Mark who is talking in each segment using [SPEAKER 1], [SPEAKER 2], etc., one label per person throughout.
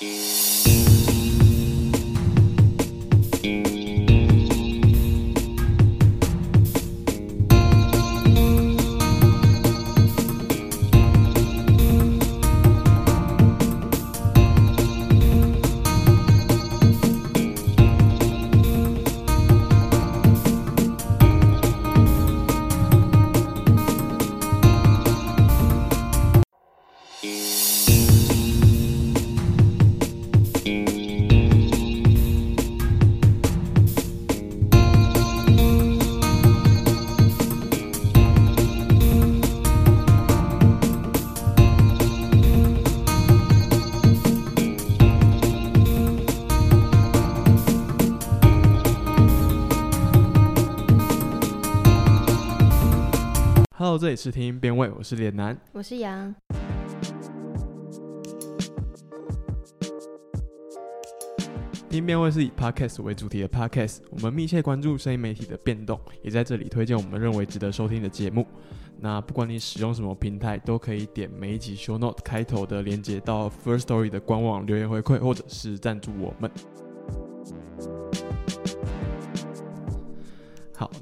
[SPEAKER 1] Música Hello，这里是听音辨位，我是脸男。
[SPEAKER 2] 我是杨，
[SPEAKER 1] 听音辨位是以 Podcast 为主题的 Podcast，我们密切关注声音媒体的变动，也在这里推荐我们认为值得收听的节目。那不管你使用什么平台，都可以点每一集 Show Note 开头的连接到 First Story 的官网留言回馈，或者是赞助我们。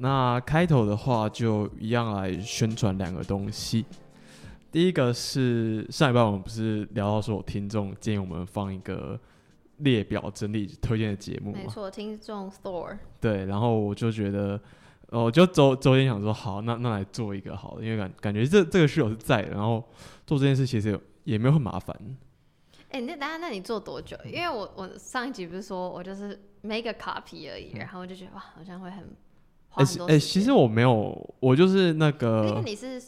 [SPEAKER 1] 那开头的话就一样来宣传两个东西。第一个是上礼拜我们不是聊到说，有听众建议我们放一个列表整理推荐的节目嘛？
[SPEAKER 2] 没错，听众 Thor，
[SPEAKER 1] 对，然后我就觉得，哦，就周周天想说，好，那那来做一个好了，因为感感觉这这个室友是在的，然后做这件事其实也没有很麻烦。
[SPEAKER 2] 哎、那大家，那你做多久？因为我我上一集不是说我就是 make a copy 而已，然后我就觉得哇，好像会很花
[SPEAKER 1] 哎、哎。其实我没有，我就是那个
[SPEAKER 2] 因
[SPEAKER 1] 个
[SPEAKER 2] 为你是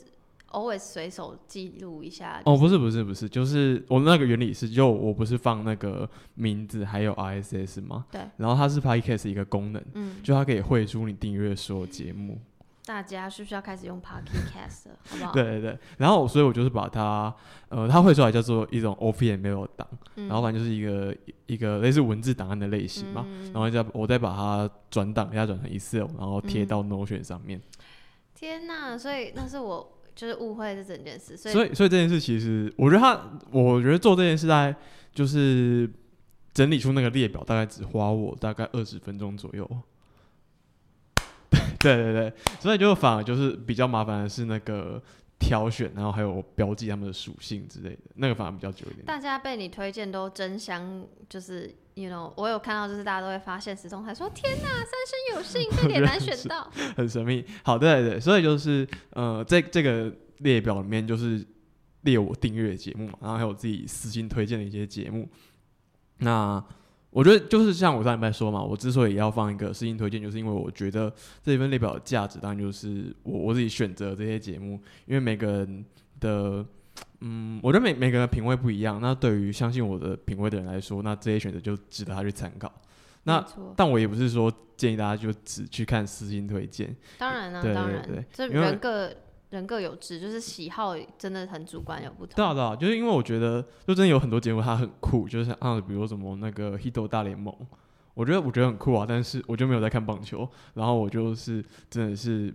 [SPEAKER 2] always 随手记录一下。
[SPEAKER 1] 哦，不
[SPEAKER 2] 是，
[SPEAKER 1] 不是不是，就是我那个原理是，就我不是放那个名字还有 RSS 吗？
[SPEAKER 2] 对，
[SPEAKER 1] 然后它是 Podcast 一个功能，
[SPEAKER 2] 嗯，
[SPEAKER 1] 就它可以汇出你订阅所有节目。
[SPEAKER 2] 大家是不是要开始用 Podcast 了？好不好？
[SPEAKER 1] 对对对，然后所以我就是把它，呃，它会出来叫做一种 OPML 档，
[SPEAKER 2] 嗯，
[SPEAKER 1] 然后反正就是一个一个类似文字档案的类型嘛，
[SPEAKER 2] 嗯
[SPEAKER 1] 然后再我再把它转档，再转成 Excel，然后贴
[SPEAKER 2] 嗯
[SPEAKER 1] 到 Notion 上面。
[SPEAKER 2] 天哪！所以那是我就是误会这整件事，所以
[SPEAKER 1] 所以所以这件事其实，我觉得他，我觉得做这件事大概就是整理出那个列表，大概只花我大概二十分钟左右。对对对，所以就反而就是比较麻烦的是那个挑选，然后还有标记他们的属性之类的，那个反而比较久一点。
[SPEAKER 2] 大家被你推荐都争相，就是 you know，我有看到，就是大家都会发现实动态说：“天哪，三生有幸被脸男选到。
[SPEAKER 1] 很神秘。好，对对对，所以就是呃，这这个列表里面就是列我订阅的节目嘛，然后还有我自己私心推荐的一些节目。那我觉得就是像我上礼拜说嘛，我之所以要放一个私信推荐，就是因为我觉得这一份列表的价值，当然就是我我自己选择这些节目，因为每个人的。嗯，我觉得每每个人的品味不一样。那对于相信我的品味的人来说，那这些选择就值得他去参考。”那，但我也不是说建议大家就只去看私信推荐，
[SPEAKER 2] 当然了、
[SPEAKER 1] 对
[SPEAKER 2] 当然，
[SPEAKER 1] 对对
[SPEAKER 2] 这
[SPEAKER 1] 因为
[SPEAKER 2] 人各人各有志，就是喜好真的很主观，有不同。
[SPEAKER 1] 对啊对啊，就是因为我觉得，就真的有很多节目它很酷，就是啊比如说什么那个《Hito 大联盟》，我觉得我觉得很酷啊，但是我就没有在看棒球，然后我就是真的是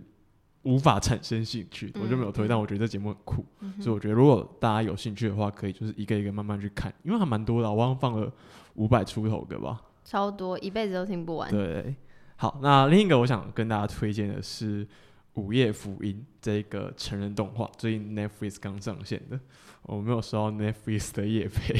[SPEAKER 1] 无法产生兴趣，我就没有推，但我觉得这节目很酷，
[SPEAKER 2] 嗯
[SPEAKER 1] 所以我觉得如果大家有兴趣的话，可以就是一个一个慢慢去看，因为还蛮多的啊，我好像放了五百出头个吧，
[SPEAKER 2] 超多，一辈子都听不完。
[SPEAKER 1] 对，好，那另一个我想跟大家推荐的是《午夜福音》这个成人动画，最近 Netflix 刚上线的，我没有收到 Netflix 的夜配，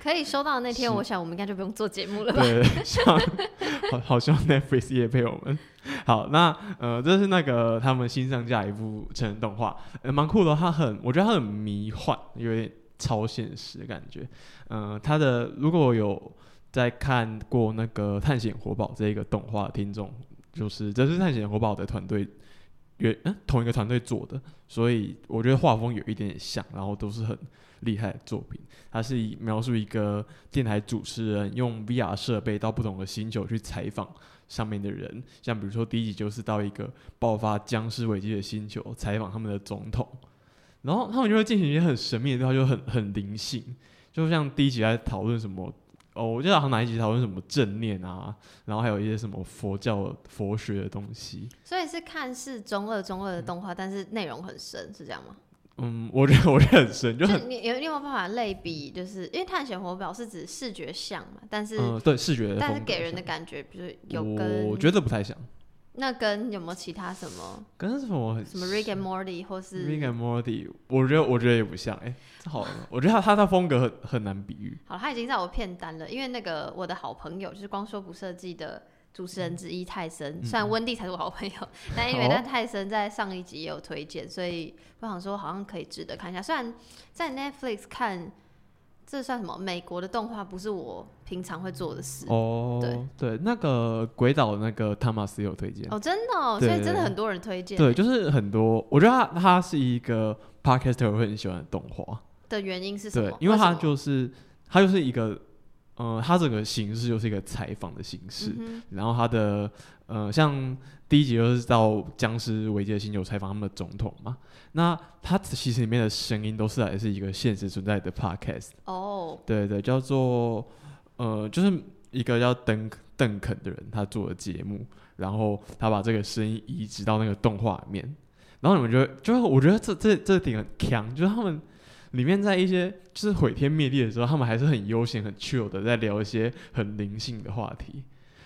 [SPEAKER 2] 可以收到那天，我想我们应该就不用做节目了吧？
[SPEAKER 1] 对，好好希望 Netflix 夜配我们。好，那呃，这是那个他们新上架一部成人动画，呃，蛮酷的，它很，我觉得它很迷幻，有点超现实的感觉。嗯、它的如果有在看过那个《探险活宝》这一个动画的听众，就是这是《探险活宝》的团队原嗯同一个团队做的，所以我觉得画风有一点点像，然后都是很厉害的作品。它是以描述一个电台主持人用 VR 设备到不同的星球去采访上面的人，像比如说第一集就是到一个爆发僵尸危机的星球采访他们的总统，然后他们就会进行一些很神秘的对话，就很很灵性，就像第一集在讨论什么。哦，我记得好像哪一集讨论什么正念啊，然后还有一些什么佛教佛学的东西。
[SPEAKER 2] 所以是看似中二中二的动画，但是内容很深，是这样吗？
[SPEAKER 1] 嗯，我觉得 我觉得很深，就
[SPEAKER 2] 就
[SPEAKER 1] 很
[SPEAKER 2] 你有你有没有办法类比？就是因为探险活表是指视觉像嘛，但是、
[SPEAKER 1] 嗯，对视觉
[SPEAKER 2] 但是给人的感觉，比如有跟我
[SPEAKER 1] 觉得不太像，
[SPEAKER 2] 那跟有没有其他什么
[SPEAKER 1] 跟什么很
[SPEAKER 2] 什么 Rick and Morty 或是
[SPEAKER 1] Rick and Morty，我觉得我觉得也不像，哎、这好，我觉得他他的风格很很难比喻。
[SPEAKER 2] 好，他已经在我片单了，因为那个我的好朋友就是光说不设计的主持人之一泰森，虽然温蒂才是我好朋友，但因为
[SPEAKER 1] 嗯哦
[SPEAKER 2] 但泰森在上一集也有推荐，所以我想说好像可以值得看一下。虽然在 Netflix 看，这算什么？美国的动画不是我平常会做的事
[SPEAKER 1] 哦，
[SPEAKER 2] 对对
[SPEAKER 1] 那个鬼岛那个汤马斯有推荐，
[SPEAKER 2] 哦，真的哦，所以真的很多人推荐。
[SPEAKER 1] 对，就是很多，我觉得他他是一个 podcaster 会很喜欢的动画，
[SPEAKER 2] 的原因是什么
[SPEAKER 1] 对？，因为他
[SPEAKER 2] 什么
[SPEAKER 1] 就是他就是一个，呃，他整个形式就是一个采访的形式，
[SPEAKER 2] 嗯
[SPEAKER 1] 然后他的呃，像第一集就是到僵尸危机的星球采访他们的总统嘛，那他其实里面的声音都是来自一个现实存在的 podcast，
[SPEAKER 2] 哼哦，
[SPEAKER 1] 对对，叫做呃，就是一个叫邓邓肯的人他做的节目，然后他把这个声音移植到那个动画里面，然后你们觉得，就是我觉得这这这点很强，就是他们里面在一些就是毁天灭地的时候，他们还是很悠闲很 chill 的在聊一些很灵性的话题，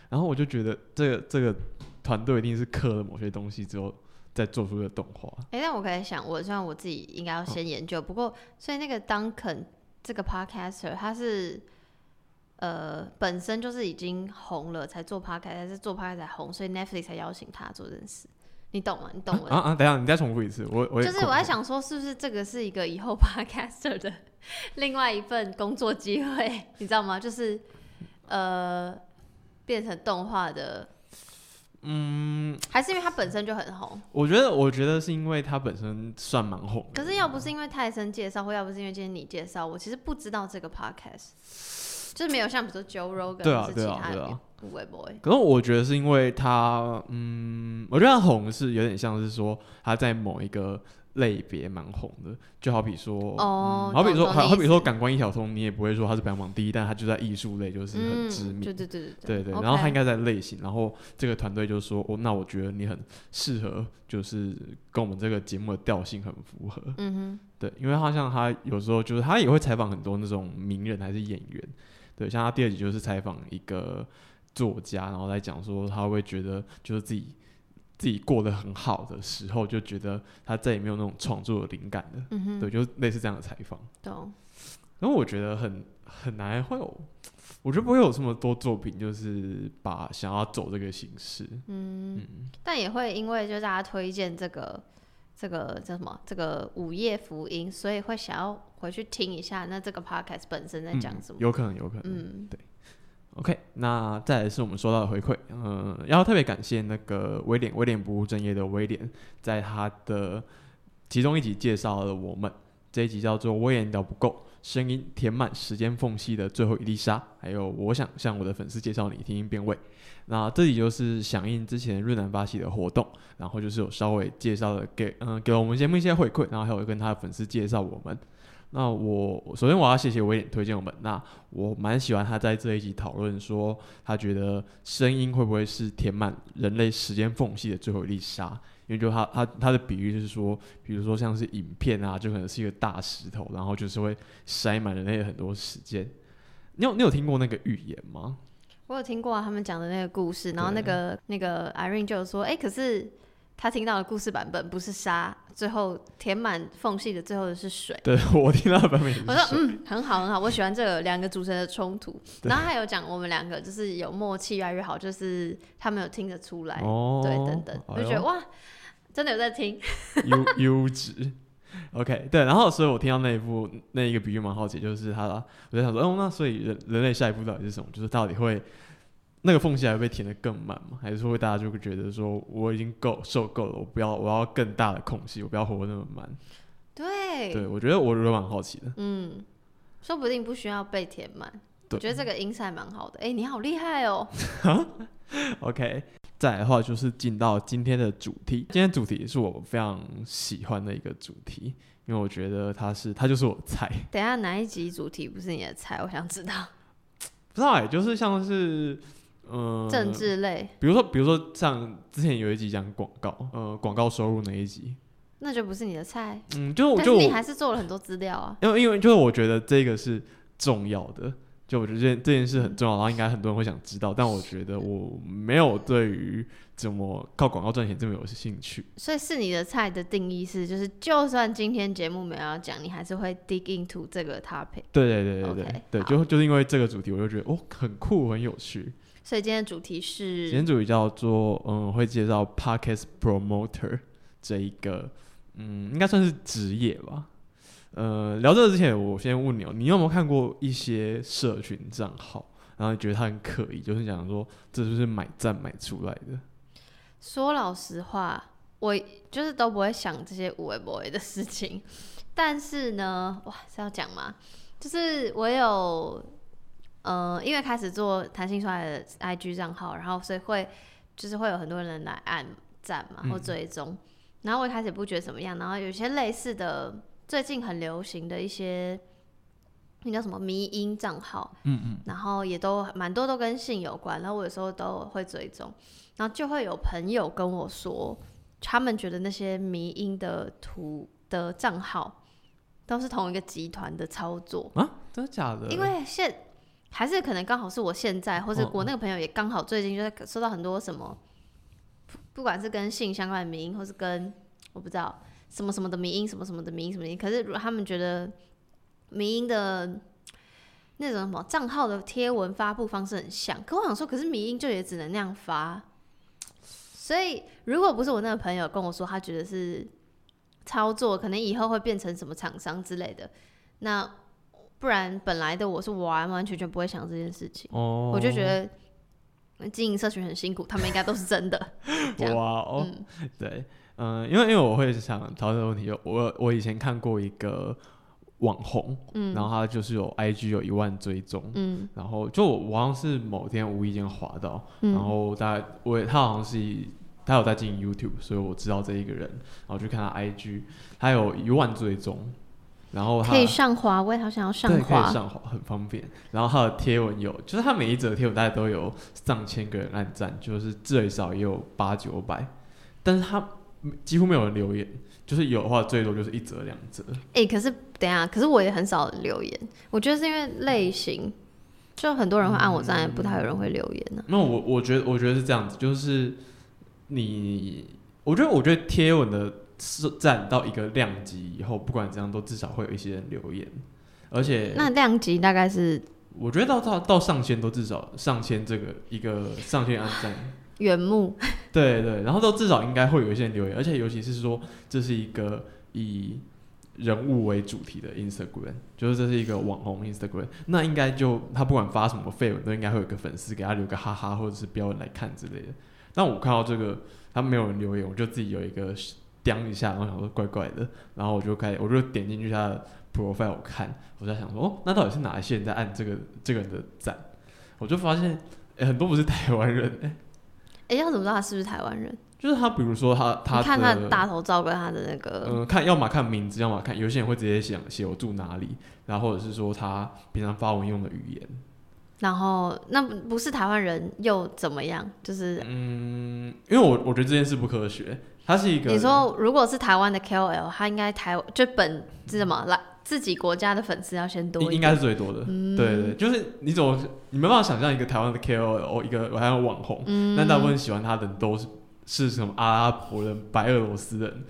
[SPEAKER 1] 然后我就觉得这个这个团队一定是刻了某些东西之后再做出的动画，
[SPEAKER 2] 哎、但我可以想，我虽然我自己应该要先研究，不过所以那个 Duncan 这个 podcaster 他是呃本身就是已经红了才做 podcast，还是做 podcast 才红，所以 Netflix 才邀请他做这件事，你懂吗？你懂我的？
[SPEAKER 1] 啊啊！等一下你再重复一次，我我
[SPEAKER 2] 就是我在想说，是不是这个是一个以后 podcaster 的 另外一份工作机会？你知道吗？就是呃变成动画的，嗯，还是因为它本身就很红？
[SPEAKER 1] 我觉得，我觉得是因为它本身算蛮红，
[SPEAKER 2] 可是要不是因为泰森介绍，或要不是因为今天你介绍，我其实不知道这个 podcast，就是没有像比如说 Joe Rogan
[SPEAKER 1] 对啊对啊对啊。
[SPEAKER 2] 的微博。
[SPEAKER 1] 可是我觉得是因为他，嗯，我觉得他红是有点像是说他在某一个类别蛮红的，就好比说，
[SPEAKER 2] 哦
[SPEAKER 1] 嗯好比说，好好比说感官一条通，你也不会说他是排行榜第一，但他就在艺术类就是很知名，
[SPEAKER 2] 对对对。
[SPEAKER 1] 对对
[SPEAKER 2] ，OK。
[SPEAKER 1] 然后他应该在类型，然后这个团队就说，哦，那我觉得你很适合，就是跟我们这个节目的调性很符合，
[SPEAKER 2] 嗯哼。
[SPEAKER 1] 对，因为他像他有时候就是他也会采访很多那种名人还是演员，对，像他第二集就是采访一个作家，然后来讲说他会觉得就是自己自己过得很好的时候，就觉得他再也没有那种创作的灵感了，
[SPEAKER 2] 嗯哼，
[SPEAKER 1] 对，就类似这样的采访。
[SPEAKER 2] 懂。
[SPEAKER 1] 然后我觉得很很难会有，我觉得不会有这么多作品，就是把想要走这个形式，
[SPEAKER 2] 嗯，
[SPEAKER 1] 嗯，
[SPEAKER 2] 但也会因为就大家推荐这个这个叫什么这个午夜福音，所以会想要回去听一下，那这个 podcast 本身在讲什么？
[SPEAKER 1] 有可能，有可能，
[SPEAKER 2] 嗯。对。
[SPEAKER 1] OK，那再来是我们收到的回馈，嗯、要特别感谢那个威廉，威廉不务正业的威廉，在他的其中一集介绍了我们这一集叫做“威廉聊不够”，声音填满时间缝隙的最后一粒沙，还有我想向我的粉丝介绍你，听音辨位。那这里就是响应之前润南发起的活动，然后就是有稍微介绍了给嗯、给我们节目一些回馈，然后还有跟他的粉丝介绍我们。那我首先我要谢谢威廉推荐我们。那我蛮喜欢他在这一集讨论说，他觉得声音会不会是填满人类时间缝隙的最后一粒沙？因为就他他他的比喻就是说，比如说像是影片啊，就可能是一个大石头，然后就是会塞满了那个很多时间。你有你有听过那个预言吗？
[SPEAKER 2] 我有听过、啊、他们讲的那个故事，然后那个那个 Irene 就说，哎、可是他听到的故事版本不是沙，最后填满缝隙的最后的是水。
[SPEAKER 1] 对 我听到的版本也是
[SPEAKER 2] 我说嗯，很好很好，我喜欢这个两个主持人的冲突。然后还有讲我们两个就是有默契越来越好，就是他们有听得出来，
[SPEAKER 1] 哦，
[SPEAKER 2] 对，等等，我就觉得哇，真的有在听。
[SPEAKER 1] 优优质。OK，对，然后所以我听到那一部那一个比喻蛮好奇，就是他，我在想说，哦，那所以人人类下一步到底是什么？就是到底会那个缝隙还会被填得更满吗？还是说会大家就会觉得说我已经够受够了，我不要我要更大的空隙，我不要活那么满？
[SPEAKER 2] 对，
[SPEAKER 1] 对，我觉得我我蛮好奇的。
[SPEAKER 2] 嗯，说不定不需要被填满。
[SPEAKER 1] 对
[SPEAKER 2] 我觉得这个 insight 蛮好的。哎、你好厉害哦！
[SPEAKER 1] OK，再来的话就是进到今天的主题。今天主题是我非常喜欢的一个主题，因为我觉得它是它就是我的菜。
[SPEAKER 2] 等一下哪一集主题不是你的菜？我想知道。
[SPEAKER 1] 不知道哎、就是像是嗯、呃
[SPEAKER 2] 政治类，
[SPEAKER 1] 比如说，比如说像之前有一集讲广告，呃，广告收入那一集，
[SPEAKER 2] 那就不是你的菜。
[SPEAKER 1] 嗯，就我
[SPEAKER 2] 但
[SPEAKER 1] 就是
[SPEAKER 2] 你还是做了很多资料啊。
[SPEAKER 1] 因为因为就是我觉得这个是重要的，就我觉得这件这件事很重要，然后应该很多人会想知道，但我觉得我没有对于怎么靠广告赚钱这么有兴趣。
[SPEAKER 2] 所以是你的菜的定义是，就是就算今天节目没有要讲，你还是会 dig into 这个 topic。
[SPEAKER 1] 对对对对对对，
[SPEAKER 2] 好
[SPEAKER 1] 就就是因为这个主题，我就觉得哦很酷很有趣。
[SPEAKER 2] 所以今天的主题是
[SPEAKER 1] 今天主题叫做嗯，会介绍 podcast promoter 这一个嗯，应该算是职业吧。呃，聊这个之前，我先问你哦，你有没有看过一些社群账号，然后你觉得他很可疑，就是讲说这就是买赞买出来的？
[SPEAKER 2] 说老实话，我就是都不会想这些无为不为的事情。但是呢，哇，是要讲吗？就是我有，呃，因为开始做弹性出来的 IG 账号，然后所以会就是会有很多人来按赞嘛，
[SPEAKER 1] 嗯
[SPEAKER 2] 或追踪。然后我一开始不觉得怎么样，然后有些类似的，最近很流行的一些，那叫什么迷音账号，
[SPEAKER 1] 嗯嗯，
[SPEAKER 2] 然后也都蛮多都跟性有关，然后我有时候都会追踪，然后就会有朋友跟我说，他们觉得那些迷音的图的账号都是同一个集团的操作，
[SPEAKER 1] 啊，真的假的？
[SPEAKER 2] 因为现还是可能刚好是我现在，或者
[SPEAKER 1] 嗯
[SPEAKER 2] 我那个朋友也刚好最近就在收到很多什么，不不管是跟性相关的迷音，或是跟我不知道什么什么的迷音，什么什么的迷音什么音，可是如果他们觉得迷音的那种什么账号的贴文发布方式很像，可我想说，可是迷音就也只能那样发，所以如果不是我那个朋友跟我说，他觉得是操作，可能以后会变成什么厂商之类的，那不然本来的我是完完全全不会想这件事情，
[SPEAKER 1] 哦，
[SPEAKER 2] 我就觉得经营社群很辛苦，他们应该都是真的。
[SPEAKER 1] 哇哦，
[SPEAKER 2] 嗯。
[SPEAKER 1] 对，嗯、因为因为我会想讨论这个问题，就我我以前看过一个网红，
[SPEAKER 2] 嗯
[SPEAKER 1] 然后他就是有 IG 有一万追踪，
[SPEAKER 2] 嗯
[SPEAKER 1] 然后就我好像是某天无意间滑到，
[SPEAKER 2] 嗯
[SPEAKER 1] 然后大概我也他好像是他有在经营 YouTube，所以我知道这一个人，然后去看他 IG，他有一万追踪，然后他
[SPEAKER 2] 可以上滑，我也好想要上
[SPEAKER 1] 对，可以
[SPEAKER 2] 滑。
[SPEAKER 1] 上滑，很方便。然后他的贴文有，就是他每一则贴文大概都有上千个人按赞，就是最少也有八九百，但是他几乎没有人留言，就是有的话最多就是一折两折。
[SPEAKER 2] 哎、可是等一下，可是我也很少留言，我觉得是因为类型，就很多人会按我赞，不太有人会留言呢、
[SPEAKER 1] 那我我觉得我觉得是这样子，就是你，我觉得我觉得贴文的是占到一个量级以后，不管怎样都至少会有一些人留言，而且
[SPEAKER 2] 那量级大概是
[SPEAKER 1] 我觉得到到到上千都至少上千这个一个上千按赞。
[SPEAKER 2] 原木，
[SPEAKER 1] 对对，然后都至少应该会有一些人留言，而且尤其是说这是一个以人物为主题的 Instagram，就是这是一个网红 Instagram，那应该就他不管发什么绯闻，都应该会有个粉丝给他留个哈哈或者是标文来看之类的。但我看到这个他没有人留言，我就自己有一个刁一下，然后想说怪怪的，然后我就开我就点进去他的 profile 看，我在想说哦，那到底是哪一些人在按这个这个人的赞？我就发现、诶很多不是台湾人、诶
[SPEAKER 2] 哎、要怎么知道他是不是台湾人？
[SPEAKER 1] 就是他，比如说他他
[SPEAKER 2] 你看他大头照跟他的那个，
[SPEAKER 1] 嗯，看要么看名字，要么看有些人会直接想写我住哪里，然后或者是说他平常发文用的语言。
[SPEAKER 2] 然后那不不是台湾人又怎么样？就是
[SPEAKER 1] 嗯，因为我我觉得这件事不科学，他是一个
[SPEAKER 2] 你说如果是台湾的 KOL，他应该台就本是什么来自己国家的粉丝要先多一，
[SPEAKER 1] 应应该是最多的，
[SPEAKER 2] 嗯。
[SPEAKER 1] 对对，就是你怎么你没办法想象一个台湾的 KOL 一个台湾网红，
[SPEAKER 2] 嗯。
[SPEAKER 1] 但大部分喜欢他的人都是是什么阿拉伯人、白俄罗斯人，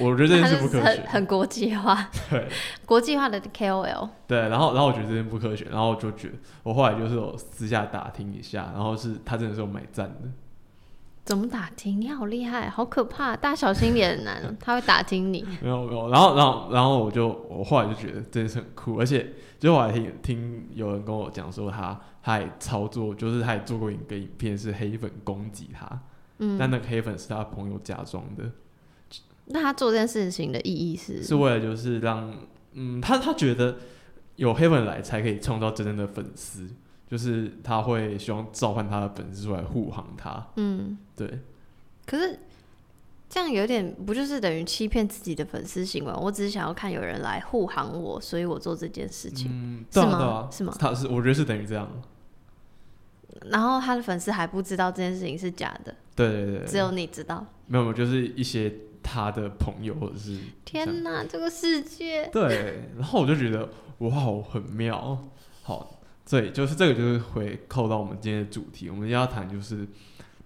[SPEAKER 1] 我觉得这件事不科学，
[SPEAKER 2] 很很国际化，
[SPEAKER 1] 对。
[SPEAKER 2] 国际化的 KOL。
[SPEAKER 1] 对，然后然后我觉得这件不科学，然后我就觉得我后来就是有私下打听一下，然后是他真的是有买赞的，
[SPEAKER 2] 怎么打听？你好厉害，好可怕！大家小心也很难，他会打听你。
[SPEAKER 1] 没有没有，然后然后然后我就我后来就觉得真的是很酷，而且就我还听听有人跟我讲说他他也操作，就是他也做过一个影片是黑粉攻击他，
[SPEAKER 2] 嗯，
[SPEAKER 1] 但那个黑粉是他朋友假装的，
[SPEAKER 2] 那他做这件事情的意义是？
[SPEAKER 1] 是为了就是让嗯他他觉得有黑粉来才可以创造真正的粉丝，就是他会希望召唤他的粉丝出来护航他，
[SPEAKER 2] 嗯，
[SPEAKER 1] 对。
[SPEAKER 2] 可是这样有点不就是等于欺骗自己的粉丝行为？我只是想要看有人来护航我，所以我做这件事情，
[SPEAKER 1] 嗯，
[SPEAKER 2] 是吗是吗
[SPEAKER 1] 他是我觉得是等于这样，
[SPEAKER 2] 然后他的粉丝还不知道这件事情是假的，
[SPEAKER 1] 对对对，
[SPEAKER 2] 只有你知道。
[SPEAKER 1] 没有没有，就是一些他的朋友或者是
[SPEAKER 2] 天哪，这个世界！
[SPEAKER 1] 对，然后我就觉得哇，很妙。好，对，就是这个就是会扣到我们今天的主题，我们要谈就是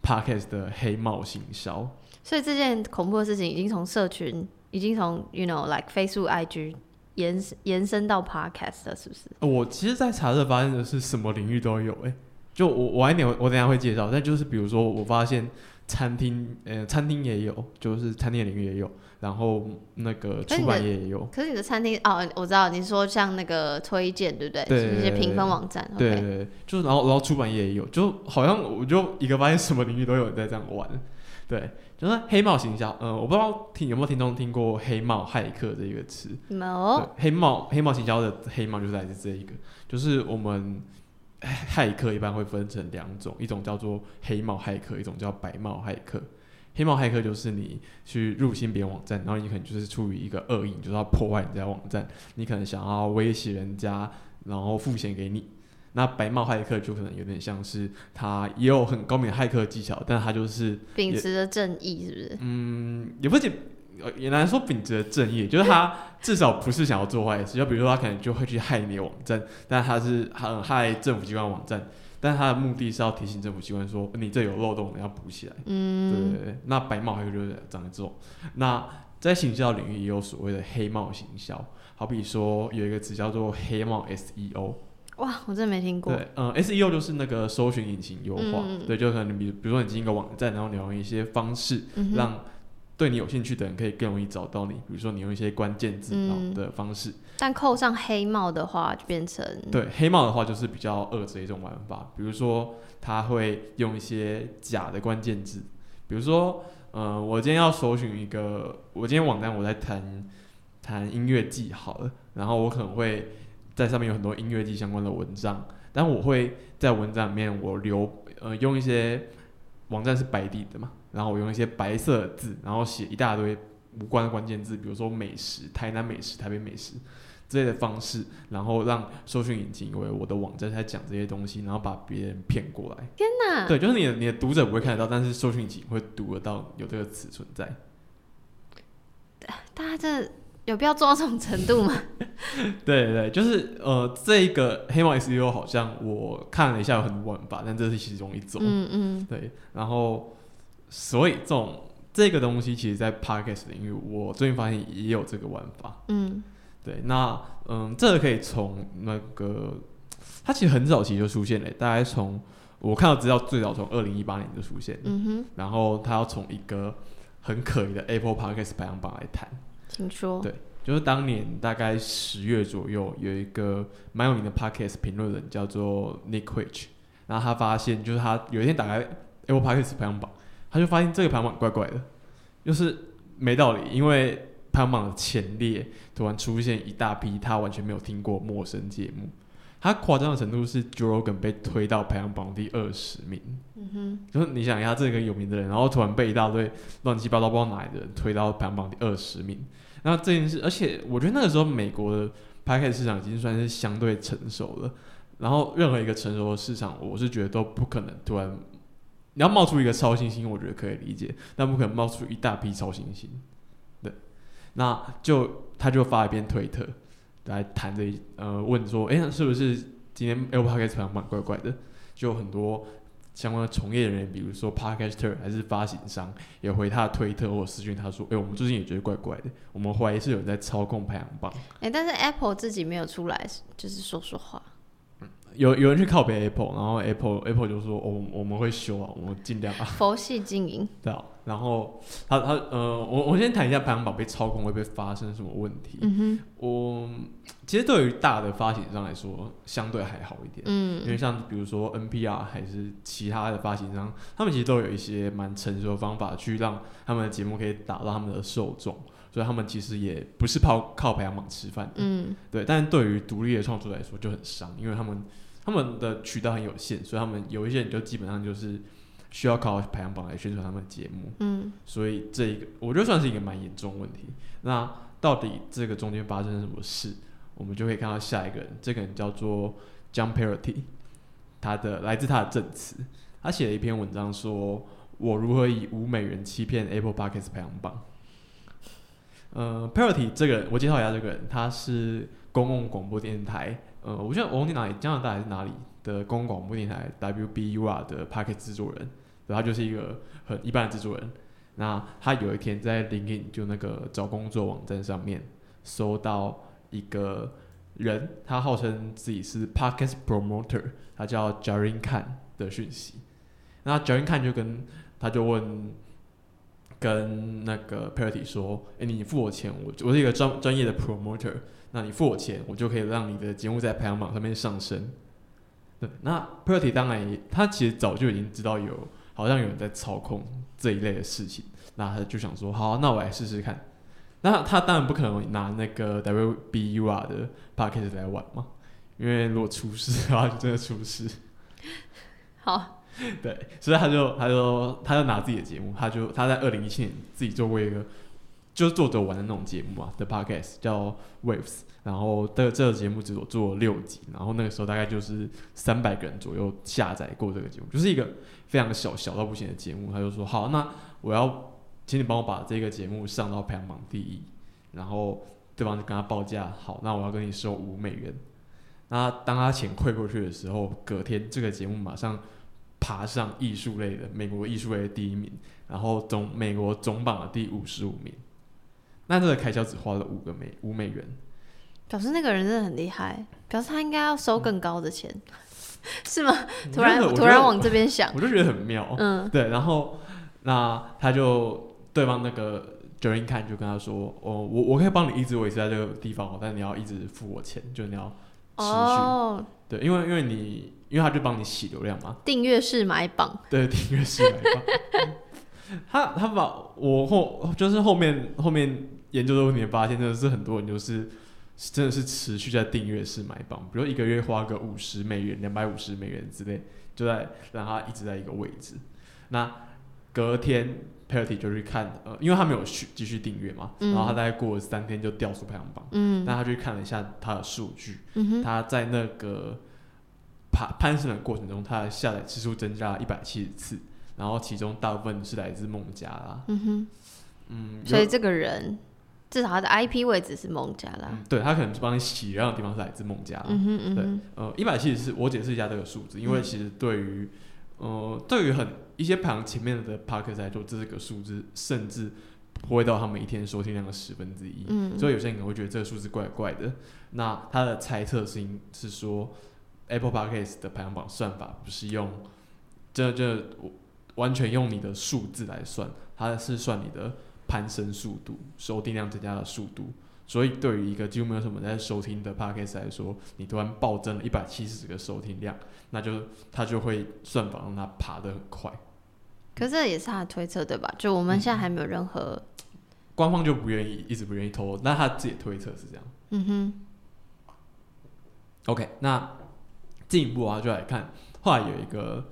[SPEAKER 1] podcast 的黑帽行销。
[SPEAKER 2] 所以这件恐怖的事情已经从社群，已经从 you know like Facebook、IG 延延伸到 podcast 了，是不是？
[SPEAKER 1] 我其实，在查这发现的是什么领域都有，哎，就我我还点我等下会介绍，但就是比如说我发现餐厅，呃，餐厅也有，就是餐厅领域也有，然后那个出版业也有。
[SPEAKER 2] 可是你的餐厅哦，我知道你说像那个推荐，对不对？
[SPEAKER 1] 对，
[SPEAKER 2] 一些评分网站。
[SPEAKER 1] 对对，就是然后然后出版业也有，就好像我就一个发现什么领域都有人在这样玩，对。就是黑帽行销，嗯，我不知道听有没有听众听过“黑帽骇客”这一个词。
[SPEAKER 2] 有。
[SPEAKER 1] 黑帽黑帽行销的黑帽就是来自这一个，就是我们骇客一般会分成两种，一种叫做黑帽骇客，一种叫白帽骇客。黑帽骇客就是你去入侵别人网站，然后你可能就是出于一个恶意，就是要破坏人家网站，你可能想要威胁人家，然后付钱给你。那白帽骇客就可能有点像是他也有很高明的骇客技巧，但他就是
[SPEAKER 2] 秉持着正义，是不是？
[SPEAKER 1] 嗯，也不仅也难说秉持着正义，就是他至少不是想要做坏事。就比如说他可能就会去害你的网站，但他是很害政府机关网站，但他的目的是要提醒政府机关说你这有漏洞，你要补起来。嗯，对对对。那白帽黑客就是长这种。那在行销领域也有所谓的黑帽行销，好比说有一个词叫做黑帽 SEO。
[SPEAKER 2] 哇，我真的没听过。
[SPEAKER 1] 对，嗯，SEO 就是那个搜寻引擎优化。对，就可能比比如说你进一个网站，然后你用一些方式让对你有兴趣的人可以更容易找到你。比如说你用一些关键字的方式。
[SPEAKER 2] 但扣上黑帽的话，就变成
[SPEAKER 1] 对黑帽的话就是比较恶的一种玩法。比如说他会用一些假的关键字，比如说，嗯，我今天要搜寻一个，我今天网站我在谈谈音乐季好了，然后我可能会。在上面有很多音乐季相关的文章，但我会在文章里面我留呃用一些网站是白底的嘛，然后我用一些白色字，然后写一大堆无关的关键字，比如说美食、台南美食、台北美食。之类的方式，然后让搜寻引擎以为我的网站在讲这些东西，然后把别人骗过来。
[SPEAKER 2] 天哪！
[SPEAKER 1] 对，就是你的你的读者不会看得到，但是搜寻引擎会读得到有这个词存在。
[SPEAKER 2] 大家这。有必要做到这种程度吗？
[SPEAKER 1] 对对，就是呃，这个黑猫 SEO 好像我看了一下有很多玩法，但这是其中一种。嗯嗯。对，然后所以这种这个东西，其实，在 Podcast 领域，我最近发现也有这个玩法。嗯。对，那嗯，这个可以从那个，它其实很早期就出现了，大概从我看到资料最早从二零一八年就出现。嗯哼。然后它要从一个很可疑的 Apple Podcast 排行榜来谈。
[SPEAKER 2] 听说
[SPEAKER 1] 对，就是当年大概十月左右，有一个蛮有名的 podcast 评论人叫做 Nick Which，然后他发现，就是他有一天打开 Apple Podcast 排行榜，他就发现这个排行榜怪怪的，就是没道理，因为排行榜的前列突然出现一大批他完全没有听过陌生节目，他夸张的程度是 Jorgen 被推到排行榜第二十名，嗯哼，就是你想一下，这个有名的人，然后突然被一大堆乱七八糟不知道哪来的人推到排行榜第二十名。那这件事，而且我觉得那个时候美国的 podcast 市场已经算是相对成熟了。然后任何一个成熟的市场，我是觉得都不可能突然你要冒出一个超新星，我觉得可以理解，但不可能冒出一大批超新星。对，那就他就发一篇推特来谈这呃问说，哎，是不是今天 Apple Podcast 排行榜怪怪的？就很多。相关的从业人员，比如说 Podcaster 还是发行商，也回他的推特或私讯他说：“哎，我们最近也觉得怪怪的，我们怀疑是有人在操控排行榜。”
[SPEAKER 2] 哎，但是 Apple 自己没有出来，就是说说话。
[SPEAKER 1] 有有人去靠北 Apple，然后 Apple Apple 就说：“我我们会修啊，我们尽量啊。”
[SPEAKER 2] 佛系经营。
[SPEAKER 1] 对啊，然后他他呃，我我先谈一下排行榜被操控会不会发生什么问题。嗯哼，我其实对于大的发行商来说，相对还好一点。嗯，因为像比如说 NPR 还是其他的发行商，他们其实都有一些蛮成熟的方法去让他们的节目可以打到他们的受众。所以他们其实也不是靠靠排行榜吃饭的，嗯，对。但是对于独立的创作来说就很伤，因为他们他们的渠道很有限，所以他们有一些人就基本上就是需要靠排行榜来宣传他们的节目，嗯。所以这一个我觉得算是一个蛮严重问题。那到底这个中间发生了什么事？我们就可以看到下一个人，这个人叫做 John Parity，他的来自他的证词，他写了一篇文章说，我如何以五美元欺骗 Apple Podcast 排行榜。呃，Parity 这个人，我介绍一下这个人，他是公共广播电台，呃，我觉得我忘记哪里，加拿大还是哪里的公共广播电台 WBUR 的 p a c k e t 制作人，对，他就是一个很一般的制作人。那他有一天在 LinkedIn 就那个找工作网站上面搜到一个人，他号称自己是 Podcast Promoter，他叫 Jarin Kan 的讯息。那 Jarin Kan 就跟他就问。跟那个 Parity 说：“哎，你付我钱，我我是一个专专业的 promoter，那你付我钱，我就可以让你的节目在排行榜上面上升。”对，那 Parity 当然也，他其实早就已经知道有好像有人在操控这一类的事情，那他就想说：“好，那我来试试看。”那他当然不可能拿那个 WBUR 的 package 来玩嘛，因为如果出事的话，就真的出事。
[SPEAKER 2] 好。
[SPEAKER 1] 对，所以他就他就他就拿自己的节目，他就他在二零一七年自己做过一个就是做着玩的那种节目啊的 podcast 叫 Waves，然后这这个节目只有做六集，然后那个时候大概就是三百个人左右下载过这个节目，就是一个非常小小到不行的节目。他就说好，那我要请你帮我把这个节目上到排行榜第一，然后对方就跟他报价，好，那我要跟你收五美元。那当他钱汇过去的时候，隔天这个节目马上。爬上艺术类的美国艺术类的第一名，然后总美国总榜的第五十五名，那这个开销只花了五个美五美元，
[SPEAKER 2] 表示那个人真的很厉害，表示他应该要收更高的钱，是吗？突然突然往这边想，
[SPEAKER 1] 我就觉得很妙，嗯，对，然后那他就对方那个 j o r 看就跟他说，哦，我我可以帮你一直维持在这个地方，但你要一直付我钱，就你要持续，对，因为因为你。因为他就帮你洗流量嘛，
[SPEAKER 2] 订阅式买榜，
[SPEAKER 1] 对，订阅式买榜。他他把我后就是后面后面研究的问题发现，真的是很多人就是真的是持续在订阅式买榜，比如一个月花个五十美元、两百五十美元之类，就在让他一直在一个位置。那隔天 Parity 就去看，呃，因为他没有续继续订阅嘛，然后他大概过了三天就掉出排行榜，嗯，那他去看了一下他的数据，嗯他在那个。攀攀升的过程中，他的下载次数增加了一百七十次，然后其中大部分是来自孟加拉。嗯哼，
[SPEAKER 2] 嗯，所以这个人至少他的 IP 位置是孟加拉。
[SPEAKER 1] 对他可能是帮你洗量的地方是来自孟加拉。嗯哼，对，呃，一百七十次，我解释一下这个数字，因为其实对于呃对于很一些排行前面的 Parker 来说，这个数字甚至不会到他们一天收听量的十分之一。嗯，所以有些人可能会觉得这个数字怪怪的。那他的猜测是是说。Apple parkas 的排行榜算法不是用，这这完全用你的数字来算，它是算你的攀升速度、收听量增加的速度。所以对于一个几乎没有什么在收听的 Podcast 来说，你突然暴增了一百七十个收听量，那就它就会算法让它爬得很快。
[SPEAKER 2] 可是这也是他的推测对吧？就我们现在还没有任何
[SPEAKER 1] 官方就不愿意一直不愿意透露，那他自己推测是这样。嗯哼。OK，那。进一步啊，就来看，后来有一个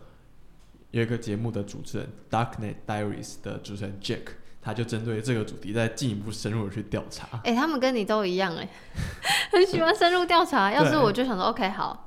[SPEAKER 1] 有一个节目的主持人，Darknet Diaries 的主持人 Jack，他就针对这个主题再进一步深入的去调查。
[SPEAKER 2] 哎，他们跟你都一样哎，很喜欢深入调查。要是我就想说，OK，好。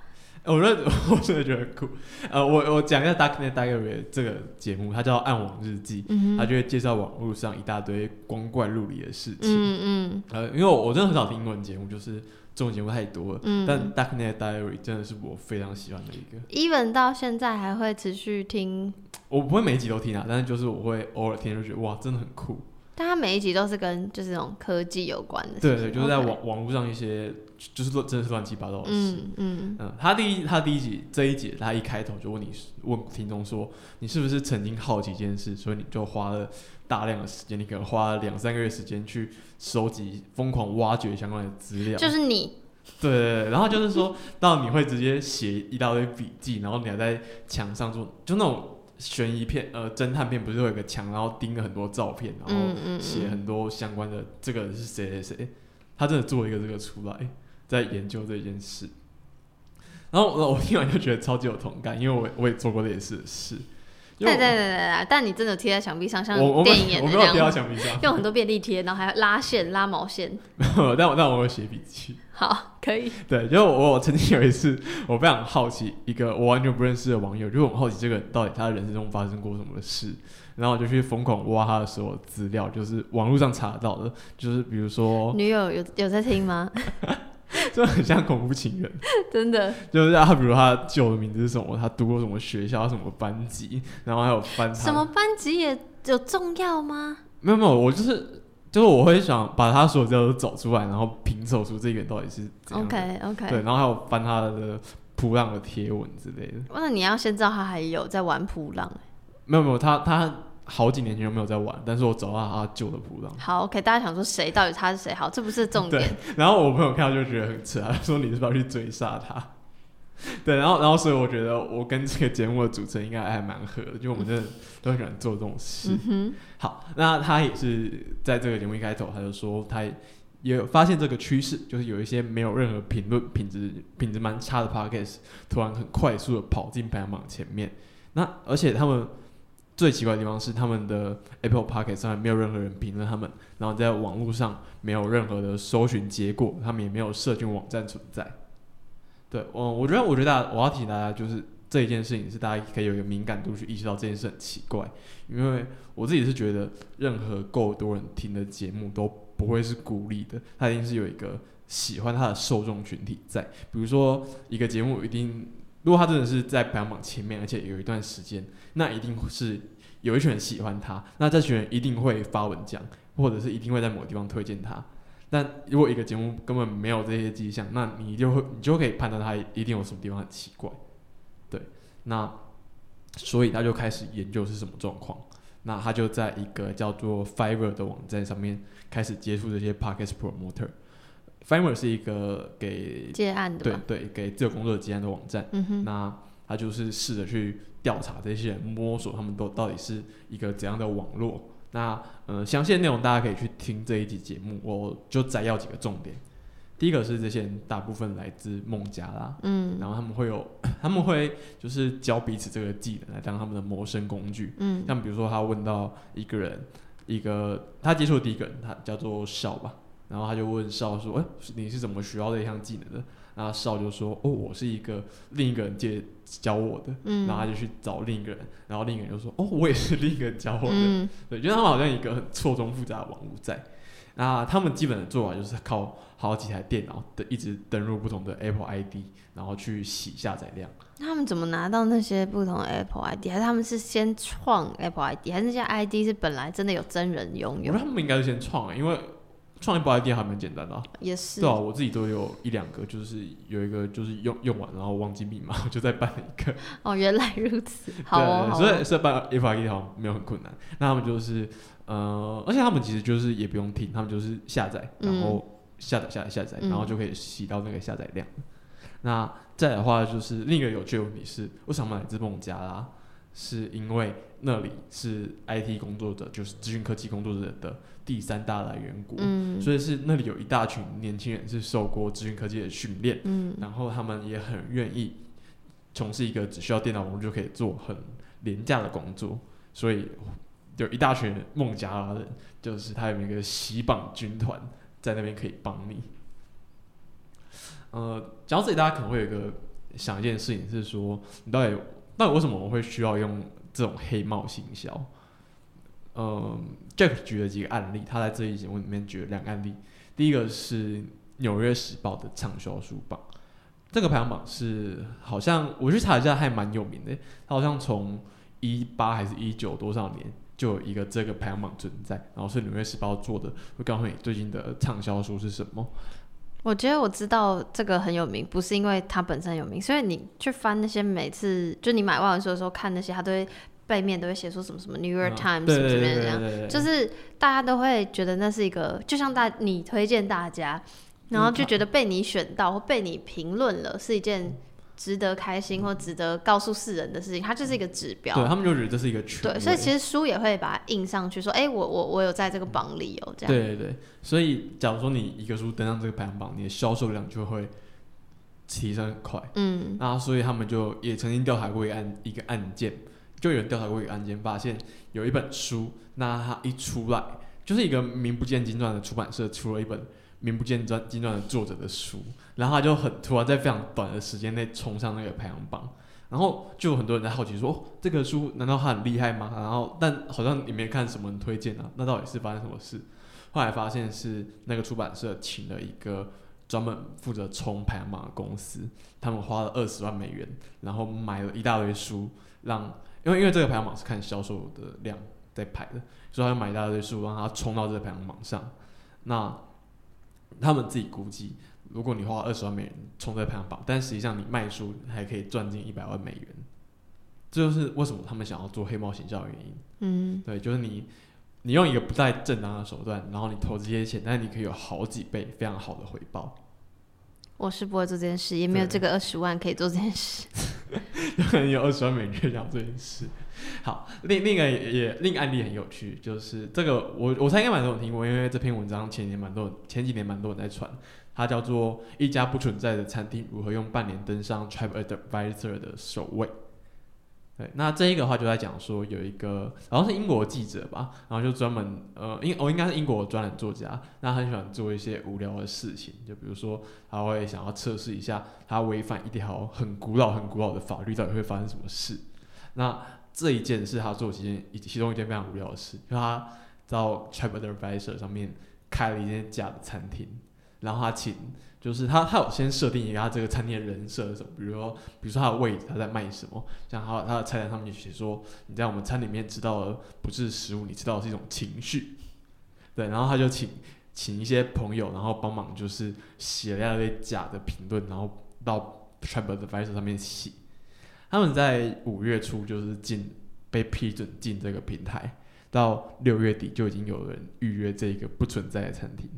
[SPEAKER 1] 我觉得 我真的觉得很酷。呃，我我讲一下 Darknet Diaries 这个节目，它叫暗网日记，它就会介绍网络上一大堆光怪陆离的事情。嗯嗯。呃，因为我真的很少听英文节目，就是。这种节目太多了，但 Darknet Diary 真的是我非常喜欢的一个。
[SPEAKER 2] Even 到现在还会持续听。
[SPEAKER 1] 我不会每一集都听啊，但是就是我会偶尔听，就觉得哇，真的很酷。
[SPEAKER 2] 但他每一集都是跟就是那种科技有关的。
[SPEAKER 1] 对对，就是在网网络上一些，就是乱，真的是乱七八糟的事。嗯嗯嗯。他第一，他第一集这一集，他一开头就问你，问听众说，你是不是曾经好奇一件事，所以你就花了。大量的时间，你可能花了两三个月时间去收集、疯狂挖掘相关的资料。
[SPEAKER 2] 就是你，
[SPEAKER 1] 对对对，然后就是说到你会直接写一大堆笔记，然后你还在墙上做，就那种悬疑片、呃侦探片，不是有一个墙，然后钉了很多照片，然后写很多相关的，这个人是谁谁谁，他真的做一个这个出来，在研究这件事。然后我我听完就觉得超级有同感，因为我我也做过类似的事。
[SPEAKER 2] 对对对对对，但你真的贴在墙壁上，像电影演的那
[SPEAKER 1] 我没有贴到，墙壁上，
[SPEAKER 2] 用很多便利贴，然后还要拉线、拉毛线。
[SPEAKER 1] 但我但我会写笔记。
[SPEAKER 2] 好，可以。
[SPEAKER 1] 对，就是我我曾经有一次，我非常好奇一个我完全不认识的网友，就很好奇这个到底他人生中发生过什么事，然后我就去疯狂挖他的所有资料，就是网络上查到的，就是比如说，
[SPEAKER 2] 女友有有在听吗？
[SPEAKER 1] 就很像恐怖情人，
[SPEAKER 2] 真的，
[SPEAKER 1] 就是他比如他旧的名字是什么，他读过什么学校、什么班级，然后还有翻他
[SPEAKER 2] 什么班级也有重要吗？
[SPEAKER 1] 没有没有，我就是就是我会想把他所有资料都找出来，然后拼凑出这个人到底是怎样
[SPEAKER 2] OK OK，
[SPEAKER 1] 对，然后还有翻他的扑浪的贴文之类的。
[SPEAKER 2] 那你要先知道他还有在玩扑浪。
[SPEAKER 1] 没有没有，他他好几年前就没有在玩，但是我找到他旧的扑浪。
[SPEAKER 2] 好，OK，大家想说谁到底他是谁？好，这不是重点。
[SPEAKER 1] 然后我朋友看到就觉得很扯，他说你是不是要去追杀他？对，然后然后所以我觉得我跟这个节目的主持人应该还蛮合的，就我们真的都很喜欢做这种事。
[SPEAKER 2] 嗯
[SPEAKER 1] 好，那他也是在这个节目一开头他就说他也有发现这个趋势，就是有一些没有任何评论品质品质蛮差的 podcast 突然很快速的跑进排行榜前面。那而且他们最奇怪的地方是，他们的 Apple Podcast 上面没有任何人评论他们，然后在网络上没有任何的搜寻结果，他们也没有社群网站存在。对，我我觉得，我觉得大家我要提醒大家，就是这一件事情是大家可以有一个敏感度去意识到这件事很奇怪，因为我自己是觉得，任何够多人听的节目都不会是孤立的，它一定是有一个喜欢它的受众群体在。比如说，一个节目一定，如果他真的是在排行榜前面，而且有一段时间，那一定是有一群人喜欢他，那这群人一定会发文讲，或者是一定会在某个地方推荐他。但如果一个节目根本没有这些迹象，那你就会你就可以判断他一定有什么地方很奇怪，对，那所以他就开始研究是什么状况。那他就在一个叫做 Fiverr 的网站上面开始接触这些 Podcast Promoter。Fiverr 是一个给
[SPEAKER 2] 接案的。
[SPEAKER 1] 对对给自由工作者接案的网站。
[SPEAKER 2] 嗯哼，
[SPEAKER 1] 那他就是试着去调查这些人，摸索他们都到底是一个怎样的网络。那呃，详细的内容大家可以去听这一集节目，我就摘要几个重点。第一个是这些人大部分来自孟加拉，
[SPEAKER 2] 嗯
[SPEAKER 1] 然后他们会有，他们会就是教彼此这个技能来当他们的谋生工具。
[SPEAKER 2] 嗯
[SPEAKER 1] 像比如说他问到一个人，一个他接触的第一个人，他叫做少吧，然后他就问少说：“哎、你是怎么学到这一项技能的？”然后少就说：“哦，我是一个另一个人借教我的。”
[SPEAKER 2] 嗯，
[SPEAKER 1] 然后他就去找另一个人，然后另一个人就说：“哦，我也是另一个人教我的。
[SPEAKER 2] 嗯
[SPEAKER 1] 对，就他们好像一个很错综复杂的网络在。那他们基本的做法就是靠好几台电脑的一直登入不同的 Apple ID，然后去洗下载量。
[SPEAKER 2] 他们怎么拿到那些不同的 Apple ID？还是他们是先创 Apple ID，还是那些 ID 是本来真的有真人拥有
[SPEAKER 1] 我觉得？他们应该是先创、因为创 Apple ID 还蛮简单的、啊。
[SPEAKER 2] 也是
[SPEAKER 1] 对啊，我自己都有一两个，就是有一个就是用用完然后忘记密码，我就再办了一个。
[SPEAKER 2] 哦，原来如此。好哦，
[SPEAKER 1] 对，所以所以办 Apple ID 好像没有很困难。那他们就是呃，而且他们其实就是也不用听，他们就是下载，然
[SPEAKER 2] 嗯
[SPEAKER 1] 后下载下载下载，
[SPEAKER 2] 嗯
[SPEAKER 1] 然后就可以洗到那个下载量。那再的话，就是另一个有趣的问题是，为什么他们来自孟加拉？是因为那里是 IT 工作者，就是资讯科技工作者的第三大来源国，
[SPEAKER 2] 嗯。
[SPEAKER 1] 所以是那里有一大群年轻人是受过资讯科技的训练，
[SPEAKER 2] 嗯。
[SPEAKER 1] 然后他们也很愿意从事一个只需要电脑网络就可以做很廉价的工作，所以有一大群孟加拉人，就是他有一个洗榜军团在那边可以帮你。呃，讲到这里，大家可能会有一个想一件事情是说，你到底到底为什么我会需要用这种黑帽行销？嗯，Jack 举了几个案例，他在这一节目里面举了两个案例。第一个是《纽约时报》的畅销书榜，这个排行榜是好像我去查一下，还蛮有名的。它好像从一八还是一九多少年就有一个这个排行榜存在，然后是《纽约时报》做的，会告诉你最近的畅销书是什么。
[SPEAKER 2] 我觉得我知道这个很有名，不是因为它本身有名，所以你去翻那些每次就你买外文书的时候看那些，它都会背面都会写说什么什么 New York
[SPEAKER 1] 嗯
[SPEAKER 2] Times
[SPEAKER 1] 对
[SPEAKER 2] 什么什么这样，就是大家都会觉得那是一个，就像大你推荐大家，然后就觉得被你选到或被你评论了是一件值得开心或值得告诉世人的事情，它就是一个指标。
[SPEAKER 1] 对他们就觉得这是一个权
[SPEAKER 2] 对，所以其实书也会把它印上去，说，哎、我我我有在这个榜里哦，这样。
[SPEAKER 1] 对对对，所以假如说你一个书登上这个排行榜，你的销售量就会提升很快。
[SPEAKER 2] 嗯
[SPEAKER 1] 那所以他们就也曾经调查过一个案一个案件，就有人调查过一个案件，发现有一本书，那它一出来，就是一个名不见经传的出版社出了一本名不见经经传的作者的书，然后他就很突然在非常短的时间内冲上那个排行榜，然后就有很多人在好奇说，哦，这个书难道它很厉害吗？然后但好像也没看什么人推荐啊，那到底是发生什么事？后来发现是那个出版社请了一个专门负责冲排行榜的公司，他们花了二十万美元，然后买了一大堆书，让因为因为这个排行榜是看销售的量在排的，所以他就买一大堆书，让他冲到这个排行榜上。那他们自己估计，如果你花二十万美元冲在排行榜，但实际上你卖书还可以赚进一百万美元，这就是为什么他们想要做黑猫行销的原因。
[SPEAKER 2] 嗯，
[SPEAKER 1] 对，就是你你用一个不太正当的手段，然后你投资这些钱，但是你可以有好几倍非常好的回报。
[SPEAKER 2] 我是不会做这件事，也没有这个二十万可以做这件事。
[SPEAKER 1] 有可能有二十万美元去讲这件事。好，另另一个也也另一个案例很有趣，就是这个我我猜应该蛮多人听过，因为这篇文章前年蛮多人前几年蛮多人在传，它叫做一家不存在的餐厅如何用半年登上 TripAdvisor 的首位。对，那这一个话就在讲说有一个好像是英国记者吧，然后就专门呃英哦应该是英国专栏作家，那很喜欢做一些无聊的事情，就比如说他会想要测试一下他违反一条很古老很古老的法律到底会发生什么事。那这一件是他做其件一其中一件非常无聊的事，就他到 TripAdvisor 上面开了一间假的餐厅，然后他请就是他他有先设定一个他这个餐厅的人设是什么，比如说比如说他的位置他在卖什么，像他他的菜单上面就写说你在我们餐里面吃到的不是食物，你吃到的是一种情绪，对，然后他就请请一些朋友，然后帮忙就是写了一堆假的评论，然后到 TripAdvisor 上面写。他们在五月初就是进被批准进这个平台，到六月底就已经有人预约这个不存在的餐厅。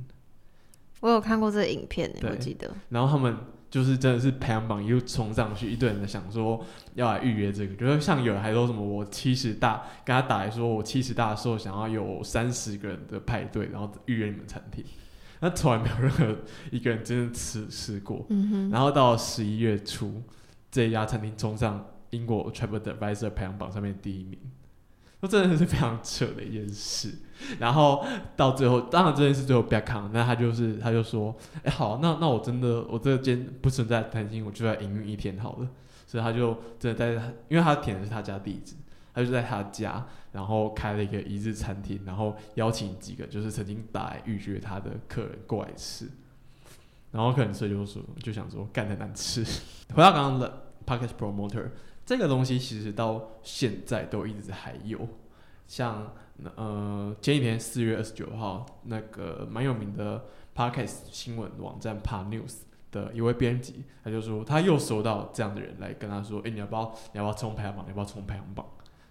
[SPEAKER 2] 我有看过这个影片我记得。
[SPEAKER 1] 然后他们就是真的是排行榜一路冲上去，一堆人想说要来预约这个，就是像有人还说什么我七十大跟他打来说我七十大的时候想要有三十个人的派对，然后预约你们餐厅，那从来没有任何一个人真的吃吃过。
[SPEAKER 2] 嗯哼，
[SPEAKER 1] 然后到十一月初，这一家餐厅冲上英国 TripAdvisor 排行榜上面第一名，那真的是非常扯的一件事。然后到最后，当然这件事最后不要看，那他就是他就说，哎、好，那那我真的我这间不存在的餐厅，我就在营运一天好了。所以他就真的在，因为他填的是他家地址，他就在他家，然后开了一个一日餐厅，然后邀请几个就是曾经打来预约他的客人过来吃。然后可能社就说就想说干的难吃。回到刚刚的 Pocket Promoter 这个东西，其实到现在都一直还有，像呃前几天四月二十九号，那个蛮有名的 Podcast 新闻网站 Pa News 的一位编辑，他就说他又收到这样的人来跟他说，哎、你要不要你要不要冲排行榜？你要不要冲排行榜？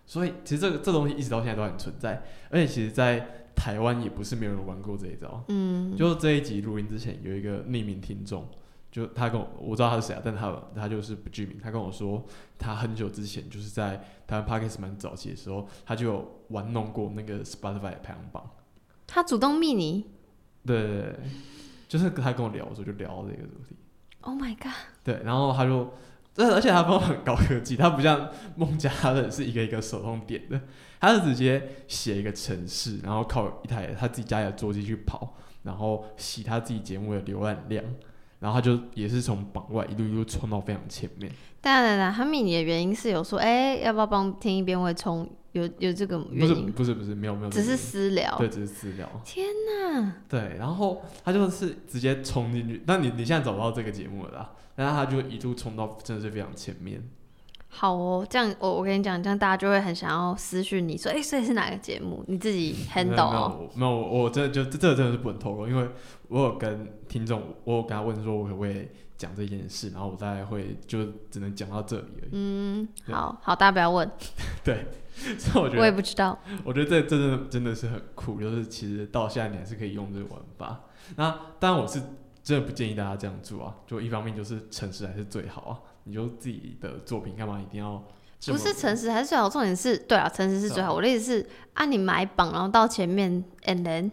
[SPEAKER 1] 所以其实这个这东西一直到现在都很存在，而且其实，在台湾也不是没有人玩过这一招。
[SPEAKER 2] 嗯，
[SPEAKER 1] 就这一集录音之前，有一个匿名听众，就他跟我，我知道他是谁啊，但他他就是不具名。他跟我说，他很久之前就是在台湾 Podcast 蛮早期的时候，他就有玩弄过那个 Spotify 的排行榜。
[SPEAKER 2] 他主动密你
[SPEAKER 1] 对对对，就是他跟我聊的时候就聊这个主题。
[SPEAKER 2] ，Oh my god，
[SPEAKER 1] 对，然后他就，这而且他帮我很高科技，他不像孟加拉人是一个一个手动点的，他是直接写一个程式，然后靠一台他自己家里的桌机去跑，然后洗他自己节目的浏览量，然后他就也是从榜外一路一路冲到非常前面。
[SPEAKER 2] 当然了，他迷你的原因是有说，哎、要不要帮听一遍会冲？有有这个
[SPEAKER 1] 不是
[SPEAKER 2] 原因，
[SPEAKER 1] 不是不是没有没有
[SPEAKER 2] 只是，私聊。
[SPEAKER 1] 对，只是私聊。
[SPEAKER 2] 天哪，
[SPEAKER 1] 对，然后他就是直接冲进去，那你你现在找不到这个节目了啦，但是他就一路冲到真的是非常前面。
[SPEAKER 2] 好哦，这样我我跟你讲，这样大家就会很想要私讯你说，哎、所以是哪个节目？你自己
[SPEAKER 1] 没有
[SPEAKER 2] handle
[SPEAKER 1] 没
[SPEAKER 2] 哦。
[SPEAKER 1] 有没有，我我真的就这这个真的是不能透露，因为我有跟听众，我有跟他问说，我可不可以讲这件事，然后我大概会就只能讲到这里而已。
[SPEAKER 2] 嗯，好好，大家不要问，
[SPEAKER 1] 对，所以我觉得
[SPEAKER 2] 我也，不知道。
[SPEAKER 1] 我觉得这真的真的是很酷，就是其实到现在你还是可以用这个玩法。那当然我是真的不建议大家这样做啊，就一方面就是诚实还是最好啊，你就自己的作品干嘛一定要
[SPEAKER 2] 不是诚实还是最好，重点是对啊，诚实是最好。
[SPEAKER 1] 啊
[SPEAKER 2] 我的意思是，啊，你买榜然后到前面，and then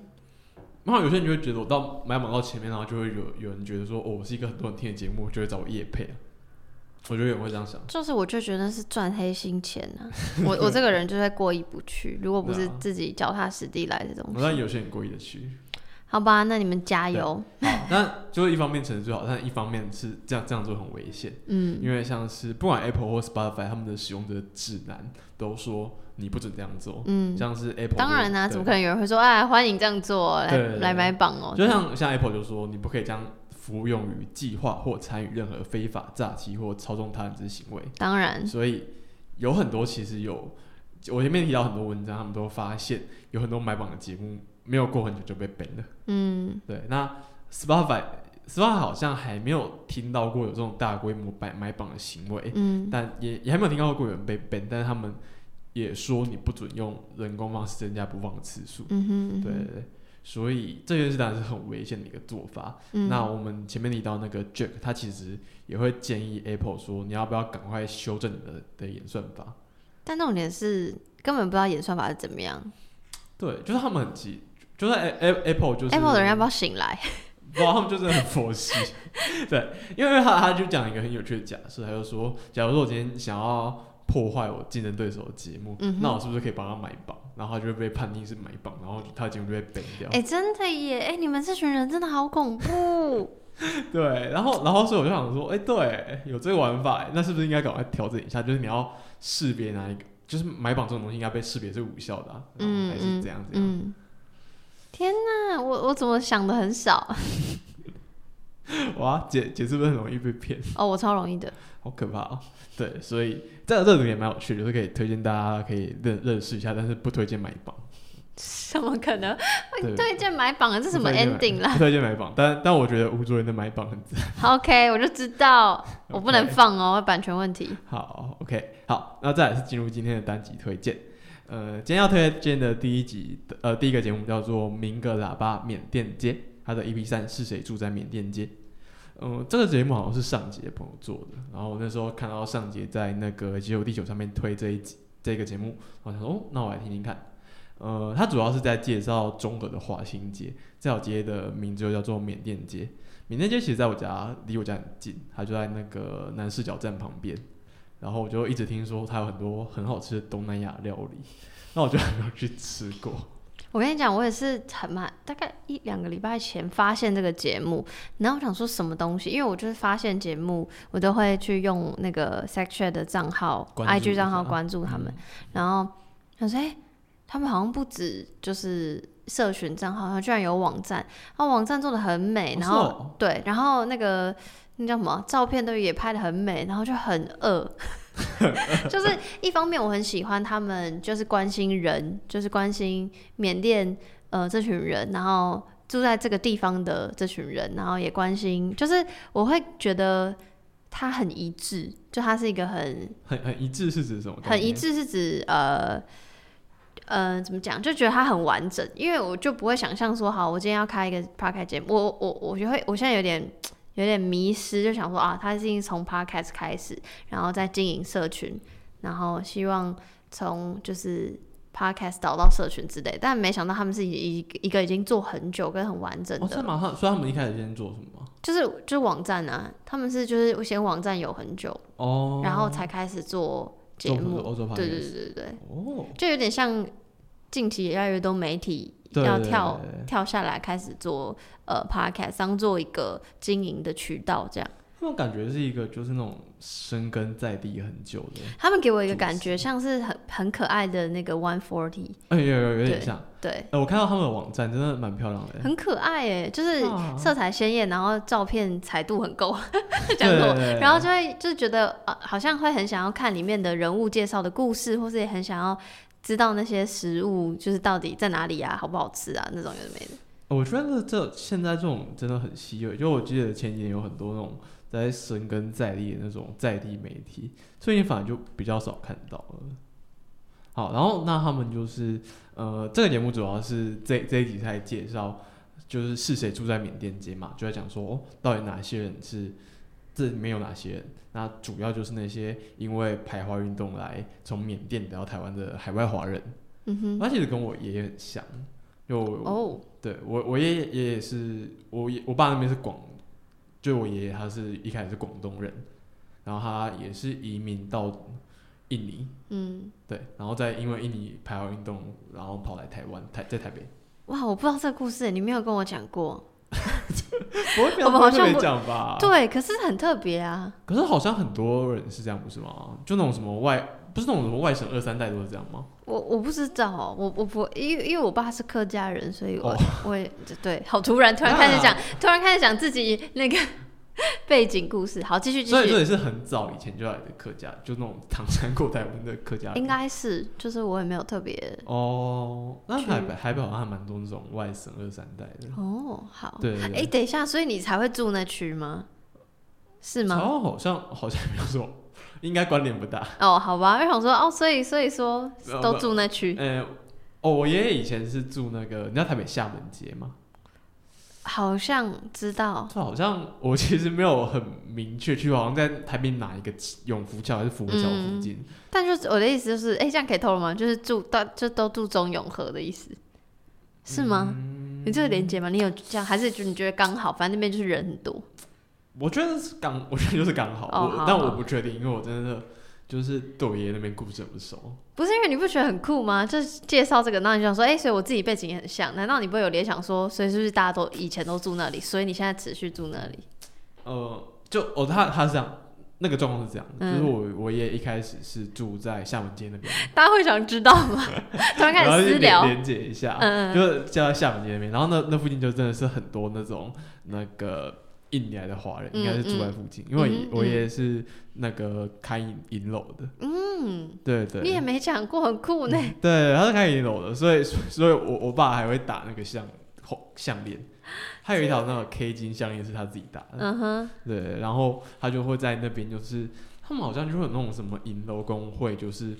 [SPEAKER 1] 然后有些人就会觉得我到买榜到前面，然后就会有有人觉得说，哦，我是一个很多人听的节目，就会找我夜配啊。我觉得有人会这样想。
[SPEAKER 2] 就是我就觉得是赚黑心钱啊！我我这个人就会过意不去，如果不是自己脚踏实地来的东
[SPEAKER 1] 我
[SPEAKER 2] 西，
[SPEAKER 1] 让有些人过意的去。
[SPEAKER 2] 好吧，那你们加油。
[SPEAKER 1] 好，但就是一方面成绩最好，但一方面是这样这样做很危险，
[SPEAKER 2] 嗯，
[SPEAKER 1] 因为像是不管 Apple 或 Spotify 他们的使用者指南都说你不准这样做。
[SPEAKER 2] 嗯，
[SPEAKER 1] 像是 Apple
[SPEAKER 2] 当然啦、
[SPEAKER 1] 啦、
[SPEAKER 2] 怎么可能有人会说啊，欢迎这样做，来来买榜哦？
[SPEAKER 1] 就像像 Apple 就说你不可以将服用于计划或参与任何非法诈欺或操纵他人之行为。
[SPEAKER 2] 当然，
[SPEAKER 1] 所以有很多其实有，我前面提到很多文章，他们都发现有很多买榜的节目没有过很久就被 ban 了。
[SPEAKER 2] 嗯，
[SPEAKER 1] 对，那 Spotify Spotify 好像还没有听到过有这种大规模买买榜的行为，
[SPEAKER 2] 嗯，
[SPEAKER 1] 但也也还没有听到过有人被 ban，但是他们也说你不准用人工方式增加播放的次数。
[SPEAKER 2] 嗯哼，嗯哼
[SPEAKER 1] 对对对，所以这件事当然是很危险的一个做法。
[SPEAKER 2] 嗯
[SPEAKER 1] 那我们前面提到那个 Jack，他其实也会建议 Apple 说，你要不要赶快修正你的的演算法？
[SPEAKER 2] 但重点是根本不知道演算法是怎么样
[SPEAKER 1] 对，就是他们很急，就是 A- Apple 就是
[SPEAKER 2] ，Apple 的人要不要醒来？
[SPEAKER 1] 不知道他们就真的很佛系。对，因为他他就讲一个很有趣的假设，他就说，假如说我今天想要破坏我竞争对手的节目，
[SPEAKER 2] 嗯
[SPEAKER 1] 那我是不是可以帮他买榜？然后他就会被判定是买榜，然后他的节目就被 ban 掉。
[SPEAKER 2] 哎、真的耶！哎、你们这群人真的好恐怖。
[SPEAKER 1] 对，然后然后所以我就想说，哎、对，有这个玩法，哎那是不是应该赶快调整一下？就是你要识别哪一个，就是买榜这种东西应该被识别是无效的、啊，然后还是
[SPEAKER 2] 嗯嗯
[SPEAKER 1] 怎样怎样？
[SPEAKER 2] 嗯。天哪，我我怎么想的很少
[SPEAKER 1] 哇，姐姐是不是很容易被骗？
[SPEAKER 2] 哦？我超容易的。
[SPEAKER 1] 好可怕哦！对，所以这个这种也蛮有趣的，就是可以推荐大家可以认认识一下，但是不推荐买榜。
[SPEAKER 2] 怎么可能会推荐买榜啊？这什么 ending 啦
[SPEAKER 1] 不推荐买榜，但但我觉得吴卓源的买榜很赞。
[SPEAKER 2] ？OK，我就知道 我不能放哦，版权问题。
[SPEAKER 1] 好，OK，好，那再来是进入今天的单集推荐。呃，今天要推荐的第一集，呃，第一个节目叫做《明个喇叭缅甸街》，它的 EP 三是谁住在缅甸街？嗯、这个节目好像是上节的朋友做的，然后我那时候看到上节在那个《解忧地球》上面推这一集这个节目，我想说，哦，那我来听听看。呃，它主要是在介绍中和的华新街，这条街的名字就叫做缅甸街。缅甸街其实在我家离我家很近，它就在那个南市角站旁边。然后我就一直听说它有很多很好吃的东南亚料理，那我就还没有去吃过。
[SPEAKER 2] 我跟你讲，我也是很慢，大概一两个礼拜前发现这个节目，然后我想说什么东西，因为我就是发现节目，我都会去用那个 Section 的账号、IG 账号关注他们，然后想说，哎、他们好像不止就是社群账号，他居然有网站，然后网站做的很美，
[SPEAKER 1] 哦
[SPEAKER 2] 然后、
[SPEAKER 1] 哦。
[SPEAKER 2] 对，然后那个那叫什么照片都也拍的很美，然后就很饿。就是一方面我很喜欢他们，就是关心人，就是关心缅甸呃这群人，然后住在这个地方的这群人，然后也关心，就是我会觉得他很一致，就他是一个很
[SPEAKER 1] 很很一致是指什么？
[SPEAKER 2] 很一。致，是指呃。呃，怎么讲？就觉得它很完整，因为我就不会想象说，好，我今天要开一个 podcast 节目，我我我就会，我现在有点有点迷失，就想说啊，他是从 podcast 开始，然后再经营社群，然后希望从就是 podcast 导到社群之类，但没想到他们是一一一个已经做很久跟很完整
[SPEAKER 1] 哦，
[SPEAKER 2] 的，
[SPEAKER 1] 是吗？他所以他们一开始先做什么？
[SPEAKER 2] 就是就是网站啊，他们是就是先网站有很久，
[SPEAKER 1] 哦，
[SPEAKER 2] 然后才开始做节目，对对对对对。
[SPEAKER 1] 哦，
[SPEAKER 2] 就有点像近期越来越多媒体要跳跳下来开始做呃 podcast，当做一个经营的渠道这样。
[SPEAKER 1] 那种感觉是一个就是那种深根在地很久的，
[SPEAKER 2] 他们给我一个感觉像是很很可爱的那个 One Forty，
[SPEAKER 1] 哎、有有有点像。
[SPEAKER 2] 对，
[SPEAKER 1] 哎、我看到他们的网站真的蛮漂亮的。
[SPEAKER 2] 很可爱哎，就是
[SPEAKER 1] 啊
[SPEAKER 2] 色彩鲜艳，然后照片彩度很够，
[SPEAKER 1] 对
[SPEAKER 2] 讲过，然后就会就是觉得呃，好像会很想要看里面的人物介绍的故事，或是也很想要知道那些食物就是到底在哪里啊，好不好吃啊，那种有的没的。
[SPEAKER 1] 我觉得这现在这种真的很稀有，就我记得前几年有很多那种在深耕在地的那种在地媒体，最近反而就比较少看到了。好，然后那他们就是呃，这个节目主要是这这一集在介绍，就是是谁住在缅甸街嘛，就在讲说哦，到底哪些人是这里面有哪些人？那主要就是那些因为排华运动来从缅甸来到台湾的海外华人，
[SPEAKER 2] 嗯哼，
[SPEAKER 1] 他其实跟我爷爷很像，就
[SPEAKER 2] 哦，
[SPEAKER 1] 对我，我爷爷爷爷是我爷我爸那边是广，就我爷爷他是一开始是广东人，然后他也是移民到印尼，
[SPEAKER 2] 嗯，
[SPEAKER 1] 对，然后再因为印尼排华运动，然后跑来台湾，台在台北。
[SPEAKER 2] 哇，我不知道这个故事，你没有跟我讲过。
[SPEAKER 1] 不会，
[SPEAKER 2] 我们好像
[SPEAKER 1] 没
[SPEAKER 2] 不
[SPEAKER 1] 讲吧？
[SPEAKER 2] 对，可是很特别啊。
[SPEAKER 1] 可是好像很多人是这样，不是吗？就那种什么外，不是那种什么外省二三代都是这样吗？
[SPEAKER 2] 我我不知道，我我不，因为因为我爸是客家人，所以我、
[SPEAKER 1] 哦
[SPEAKER 2] 我也对，好突然，突然开始讲，突然开始讲自己那个 背景故事。好，继续继续。
[SPEAKER 1] 所以这也是很早以前就来的客家，就那种唐山过台湾的客家。
[SPEAKER 2] 应该是，就是我也没有特别
[SPEAKER 1] 哦，那
[SPEAKER 2] 去
[SPEAKER 1] 台北台北好像还蛮多那种外省二三代的。
[SPEAKER 2] 哦，好，哎、
[SPEAKER 1] 对对对，
[SPEAKER 2] 等一下，所以你才会住那区吗？是吗？
[SPEAKER 1] 哦好像好像没有说，应该关联不大。
[SPEAKER 2] 哦，好吧，我想说，哦，所以所以说都住那区，
[SPEAKER 1] 呃，哦，我爷爷以前是住那个，你知道台北厦门街吗？
[SPEAKER 2] 好像知道。
[SPEAKER 1] 这好像我其实没有很明确去，好像在台北哪一个永福桥还是福和桥附近。
[SPEAKER 2] 但就是我的意思就是，哎、这样可以透露吗？就是住到就都住中永和的意思，是吗？你这个连接吗？你有这样，还是就你觉得刚好？反正那边就是人很多。
[SPEAKER 1] 我觉得是刚，我觉得就是刚好，我但我不确定，因为我真的就是对我爷爷那边故事很不熟。
[SPEAKER 2] 不是因为你不觉得很酷吗？就是介绍这个，那你就想说，哎、所以我自己背景也很像，难道你不会有联想说，所以是不是大家都以前都住那里，所以你现在持续住那里？
[SPEAKER 1] 呃，就哦，他他是这样，那个状况是这样的，
[SPEAKER 2] 嗯
[SPEAKER 1] 就是我我爷爷一开始是住在厦门街那边，
[SPEAKER 2] 大家会想知道吗？突然开始私聊，
[SPEAKER 1] 连接一下，
[SPEAKER 2] 嗯嗯
[SPEAKER 1] 就是叫在厦门街那边，然后那那附近就真的是很多那种那个印尼来的华人，
[SPEAKER 2] 嗯
[SPEAKER 1] 应该是住在附近，因为
[SPEAKER 2] 嗯
[SPEAKER 1] 我爷爷是那个开银银楼的，
[SPEAKER 2] 嗯，
[SPEAKER 1] 对对，
[SPEAKER 2] 你也没讲过，很酷呢。
[SPEAKER 1] 对，他是开银楼的，所以所以我我爸还会打那个项项链，他有一条那个 K 金项链是他自己打的，
[SPEAKER 2] 嗯哼，
[SPEAKER 1] 对，然后他就会在那边，就是他们好像就会有那种什么银楼工会，就是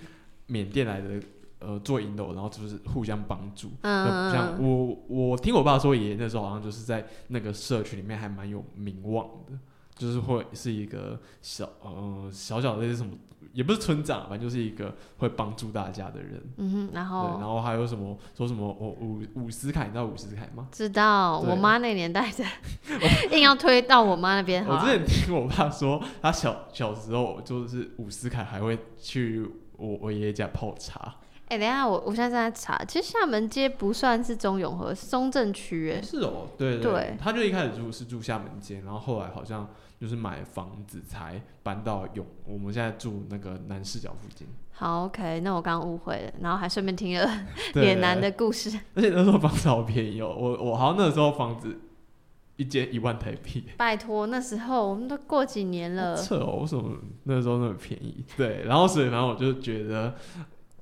[SPEAKER 1] 缅甸来的呃做引导，然后就是互相帮助。
[SPEAKER 2] 嗯
[SPEAKER 1] 就像我我听我爸说，爷爷那时候好像就是在那个社区里面还蛮有名望的，就是会是一个小呃小小的那些什么，也不是村长，反正就是一个会帮助大家的人。
[SPEAKER 2] 嗯哼，然
[SPEAKER 1] 对，
[SPEAKER 2] 后
[SPEAKER 1] 然后还有什么说什么我伍伍思凯，你知道伍思凯吗？
[SPEAKER 2] 知道我妈那年代的，硬要推到我妈那边
[SPEAKER 1] 我之。前听我爸说，他小小时候就是伍思凯还会去我我爷爷家泡茶。
[SPEAKER 2] 哎、等一下，我我现在正在查，其实厦门街不算是中永和，是中正区哎。
[SPEAKER 1] 是哦，对
[SPEAKER 2] 对
[SPEAKER 1] 他就一开始住是住厦门街，然后后来好像就是买房子才搬到永，我们现在住那个南市角附近。
[SPEAKER 2] 好，OK，那我刚刚误会了，然后还顺便听了
[SPEAKER 1] 对
[SPEAKER 2] 脸男的故事。
[SPEAKER 1] 而且那时候房子好便宜哦，我我好像那时候房子一间一万台币，
[SPEAKER 2] 拜托，那时候我们都过几年了，
[SPEAKER 1] 扯哦，为什么那时候那么便宜？对，然后所以反正我就觉得，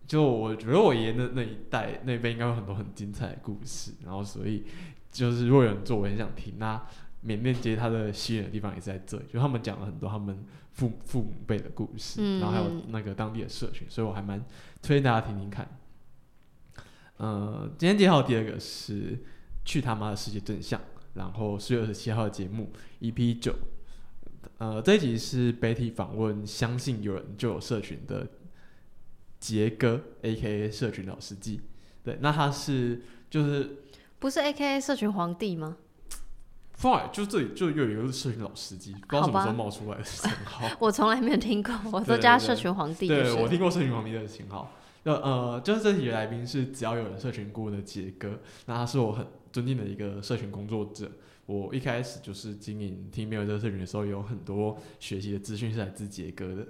[SPEAKER 1] 就我觉得我爷爷那那一代那边应该有很多很精彩的故事，然后所以就是如果有人做，我很想听。那缅甸街它的吸引的地方也是在这里，就他们讲了很多他们父父母辈的故事，
[SPEAKER 2] 嗯
[SPEAKER 1] 然后还有那个当地的社群，所以我还蛮推荐大家听听看。呃，今天介绍的第二个是《去他妈的世界真相》，然后四月二十七号的节目 EP 九，呃，这一集是 Betty 访问相信有人就有社群的杰哥，A.K.A 社群老司机。对，那他是就是
[SPEAKER 2] 不是 A.K.A 社群皇帝吗
[SPEAKER 1] ？？Fine，就这里就又有一个社群老司机，不知道什么时候冒出来的称号。
[SPEAKER 2] 我从来没有听过，我都叫他社群皇帝就
[SPEAKER 1] 对，我听过社群皇帝的型号。那呃，就是这题的来宾是只要有人社群顾问的杰哥，那他是我很尊敬的一个社群工作者。我一开始就是经营 Team Mail 这个社群的时候，有很多学习的资讯是来自杰哥的。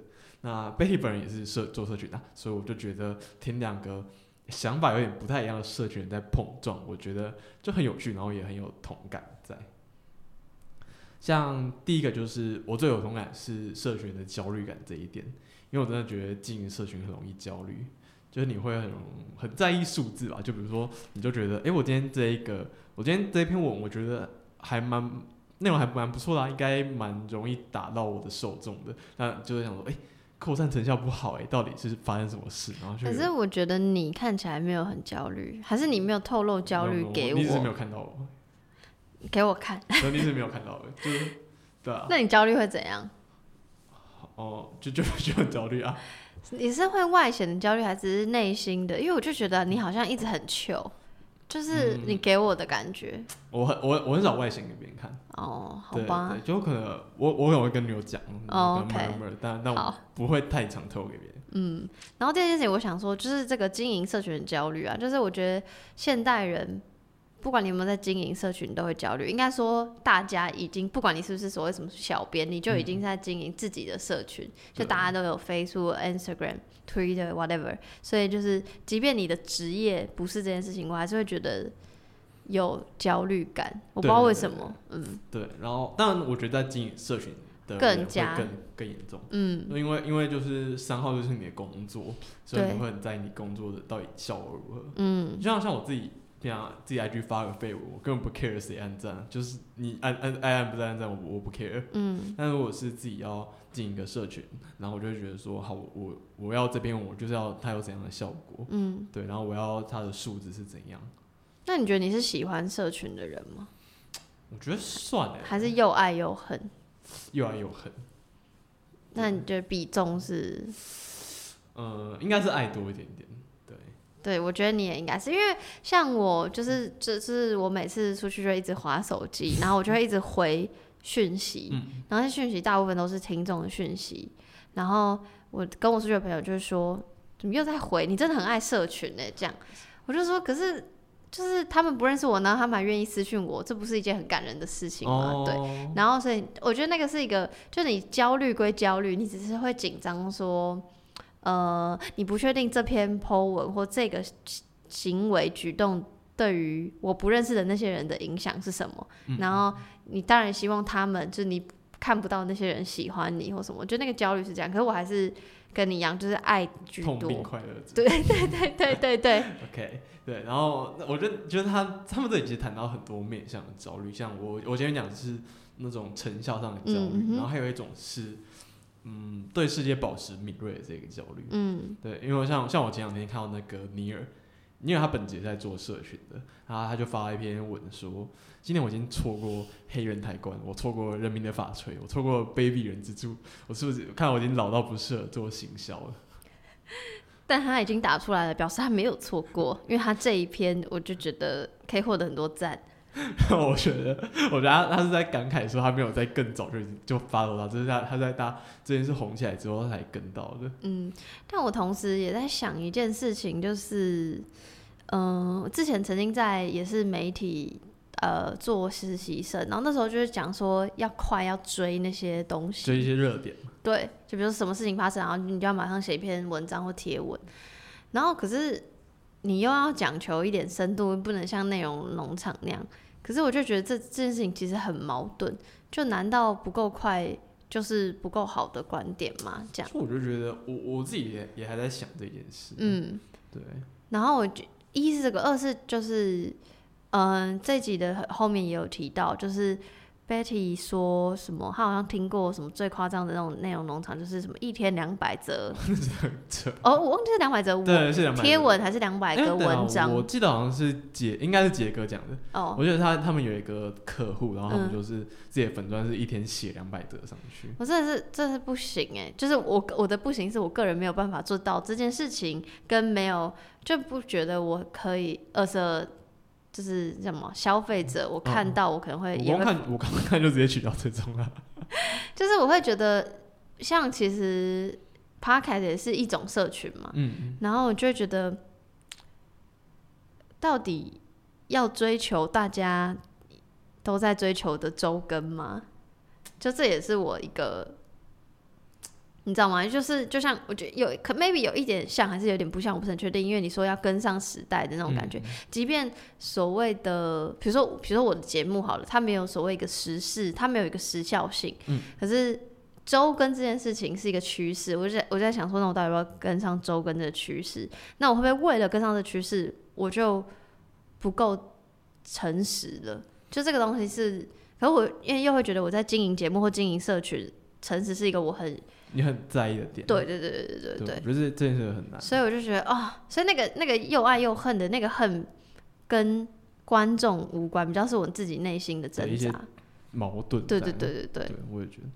[SPEAKER 1] 那 Betty 本人也是社做社群的，所以我就觉得听两个想法有点不太一样的社群在碰撞，我觉得就很有趣，然后也很有同感在。像第一个就是我最有同感是社群的焦虑感这一点，因为我真的觉得经营社群很容易焦虑，就是你会很很在意数字吧，就比如说你就觉得，诶，我今天这一个，我今天这篇文，我觉得还蛮内容还蛮不错的、啊，应该蛮容易打到我的受众的，那就是想说，诶，扩散成效不好、诶，到底是发生什么事？然后就
[SPEAKER 2] 可是我觉得你看起来没有很焦虑，还是你没有透露焦虑给我
[SPEAKER 1] 你一直没有，看到我，
[SPEAKER 2] 给我看。
[SPEAKER 1] 所 以你是没有看到的，就是对啊，
[SPEAKER 2] 那你焦虑会怎样？
[SPEAKER 1] 哦，就就就很焦虑啊。
[SPEAKER 2] 你是会外显的焦虑，还是内心的？因为我就觉得你好像一直很糗，就是你给我的感觉。
[SPEAKER 1] 我很我我很少外显给别人看，
[SPEAKER 2] 哦，好
[SPEAKER 1] 对
[SPEAKER 2] 吧
[SPEAKER 1] 对，，就可能我我可能会跟女友讲，
[SPEAKER 2] 哦
[SPEAKER 1] 可能
[SPEAKER 2] OK
[SPEAKER 1] murmur，但但我不会太常透露给别人。
[SPEAKER 2] 嗯。然后第二件事情，我想说，就是这个经营社群的焦虑啊，就是我觉得现代人。不管你有没有在经营社群，都会焦虑。应该说，大家已经不管你是不是所谓什么小编，你就已经在经营自己的社群，就大家都有 Facebook、Instagram、Twitter、whatever。所以就是，即便你的职业不是这件事情，我还是会觉得有焦虑感。我不知道为什么，嗯。
[SPEAKER 1] 对，然后当然我觉得在经营社群的
[SPEAKER 2] 更加。
[SPEAKER 1] 更更严重，
[SPEAKER 2] 嗯，
[SPEAKER 1] 因为因为就是三号就是你的工作，所以你会很在意你工作的到底效果如何。
[SPEAKER 2] 嗯。
[SPEAKER 1] 就像像我自己平常自己 IG 发个废文，我根本不 care 谁按赞，就是你按按爱按不按赞，我我不 care。
[SPEAKER 2] 嗯
[SPEAKER 1] 但如果是自己要进一个社群，然后我就会觉得说，好，我我我要这篇文，我就是要它有怎样的效果，
[SPEAKER 2] 嗯。
[SPEAKER 1] 对，然后我要它的数值是怎样。
[SPEAKER 2] 那你觉得你是喜欢社群的人吗？
[SPEAKER 1] 我觉得算了，
[SPEAKER 2] 还是又爱又恨？
[SPEAKER 1] 又爱又恨。
[SPEAKER 2] 那你觉得比重是？
[SPEAKER 1] 呃，应该是爱多一点点。对，
[SPEAKER 2] 我觉得你也应该是，因为像我就是就是我每次出去就一直划手机，然后我就会一直回讯息，
[SPEAKER 1] 嗯
[SPEAKER 2] 然后那讯息大部分都是听众的讯息，然后我跟我出去的朋友就是说，怎么又在回？你真的很爱社群呢、这样，我就说，可是就是他们不认识我，然后他们还愿意私讯我，这不是一件很感人的事情吗？对。
[SPEAKER 1] 哦，
[SPEAKER 2] 然后，所以我觉得那个是一个，就你焦虑归焦虑，你只是会紧张说，呃，你不确定这篇 po 文或这个行为举动对于我不认识的那些人的影响是什么。
[SPEAKER 1] 嗯
[SPEAKER 2] 然后你当然希望他们，就是你看不到那些人喜欢你或什么。我觉得那个焦虑是这样，可是我还是跟你一样，就是爱居
[SPEAKER 1] 痛并
[SPEAKER 2] 多。
[SPEAKER 1] 快乐。
[SPEAKER 2] 对对对对对对，
[SPEAKER 1] OK，对，然后我觉得，觉得他他们这里其实谈到很多面向的焦虑，像我我前面讲的是那种成效上的焦虑，然后还有一种是，嗯，对世界保持敏锐的这个焦虑。
[SPEAKER 2] 嗯
[SPEAKER 1] 对，因为像像我前两天看到那个尼尔，尼尔他本节在做社群的，然后他就发了一篇文说，今天我已经错过黑人抬棺，我错过人民的法锤，我错过卑鄙人之柱，我是不是看我已经老到不适合做行销了？
[SPEAKER 2] 但他已经打出来了，表示他没有错过，因为他这一篇我就觉得可以获得很多赞。
[SPEAKER 1] 我觉得，我觉得他他是在感慨说他没有在更早就已经就发到他，这是他他在他这件事红起来之后他才跟到的。
[SPEAKER 2] 嗯，但我同时也在想一件事情，就是，嗯、之前曾经在也是媒体呃做实习生，然后那时候就是讲说要快要追那些东西，
[SPEAKER 1] 追一些热点，
[SPEAKER 2] 对，就比如说什么事情发生，然后你就要马上写一篇文章或贴文，然后可是你又要讲求一点深度，不能像内容农场那样。可是我就觉得这这件事情其实很矛盾，就难道不够快就是不够好的观点吗？这样，
[SPEAKER 1] 我就觉得我我自己也也还在想这件事。，
[SPEAKER 2] 嗯。
[SPEAKER 1] 对，
[SPEAKER 2] 然后我觉一是这个，二是就是，嗯、这集的后面也有提到，就是 Betty 说什么，他好像听过什么最夸张的那种内容农场，就是什么一天两百则，
[SPEAKER 1] 这
[SPEAKER 2] 哦，我忘记是两百则
[SPEAKER 1] 对是两百
[SPEAKER 2] 贴文还是两百个文章
[SPEAKER 1] 我记得好像是杰，应该是杰哥讲的。
[SPEAKER 2] 哦。
[SPEAKER 1] 我觉得他他们有一个客户，然后他们
[SPEAKER 2] 嗯
[SPEAKER 1] 就是自己的粉钻是一天写两百则上去。
[SPEAKER 2] 我真的是，真的是不行哎！就是我我的不行，是我个人没有办法做到这件事情，跟没有就不觉得我可以二色，就是什么消费者，我看到我可能会
[SPEAKER 1] 我看我刚看就直接取消追踪了。
[SPEAKER 2] 就是我会觉得，像其实 Podcast 也是一种社群嘛，
[SPEAKER 1] 嗯，
[SPEAKER 2] 然后我就会觉得，到底要追求大家都在追求的周更吗？就这也是我一个，你知道吗？就是就像我觉得有可 maybe 有一点像，还是有点不像，我不是很确定。因为你说要跟上时代的那种感觉，
[SPEAKER 1] 嗯
[SPEAKER 2] 即便所谓的，比如说，比如说我的节目好了，它没有所谓一个时事，它没有一个时效性，
[SPEAKER 1] 嗯
[SPEAKER 2] 可是周更这件事情是一个趋势，我就在我在想说，那我到底要不要跟上周更这个趋势？那我会不会为了跟上这趋势，我就不够诚实了？就这个东西是，可是我因为又会觉得我在经营节目或经营社群，诚实是一个我很
[SPEAKER 1] 你很在意的点。
[SPEAKER 2] 对对对对对对
[SPEAKER 1] 对，
[SPEAKER 2] 对
[SPEAKER 1] 我觉得这这件事很难。
[SPEAKER 2] 所以我就觉得啊、所以那个那个又爱又恨的那个恨，跟观众无关，比较是我自己内心的挣扎。
[SPEAKER 1] 矛盾。
[SPEAKER 2] 对对对对对，
[SPEAKER 1] 对，我也觉得，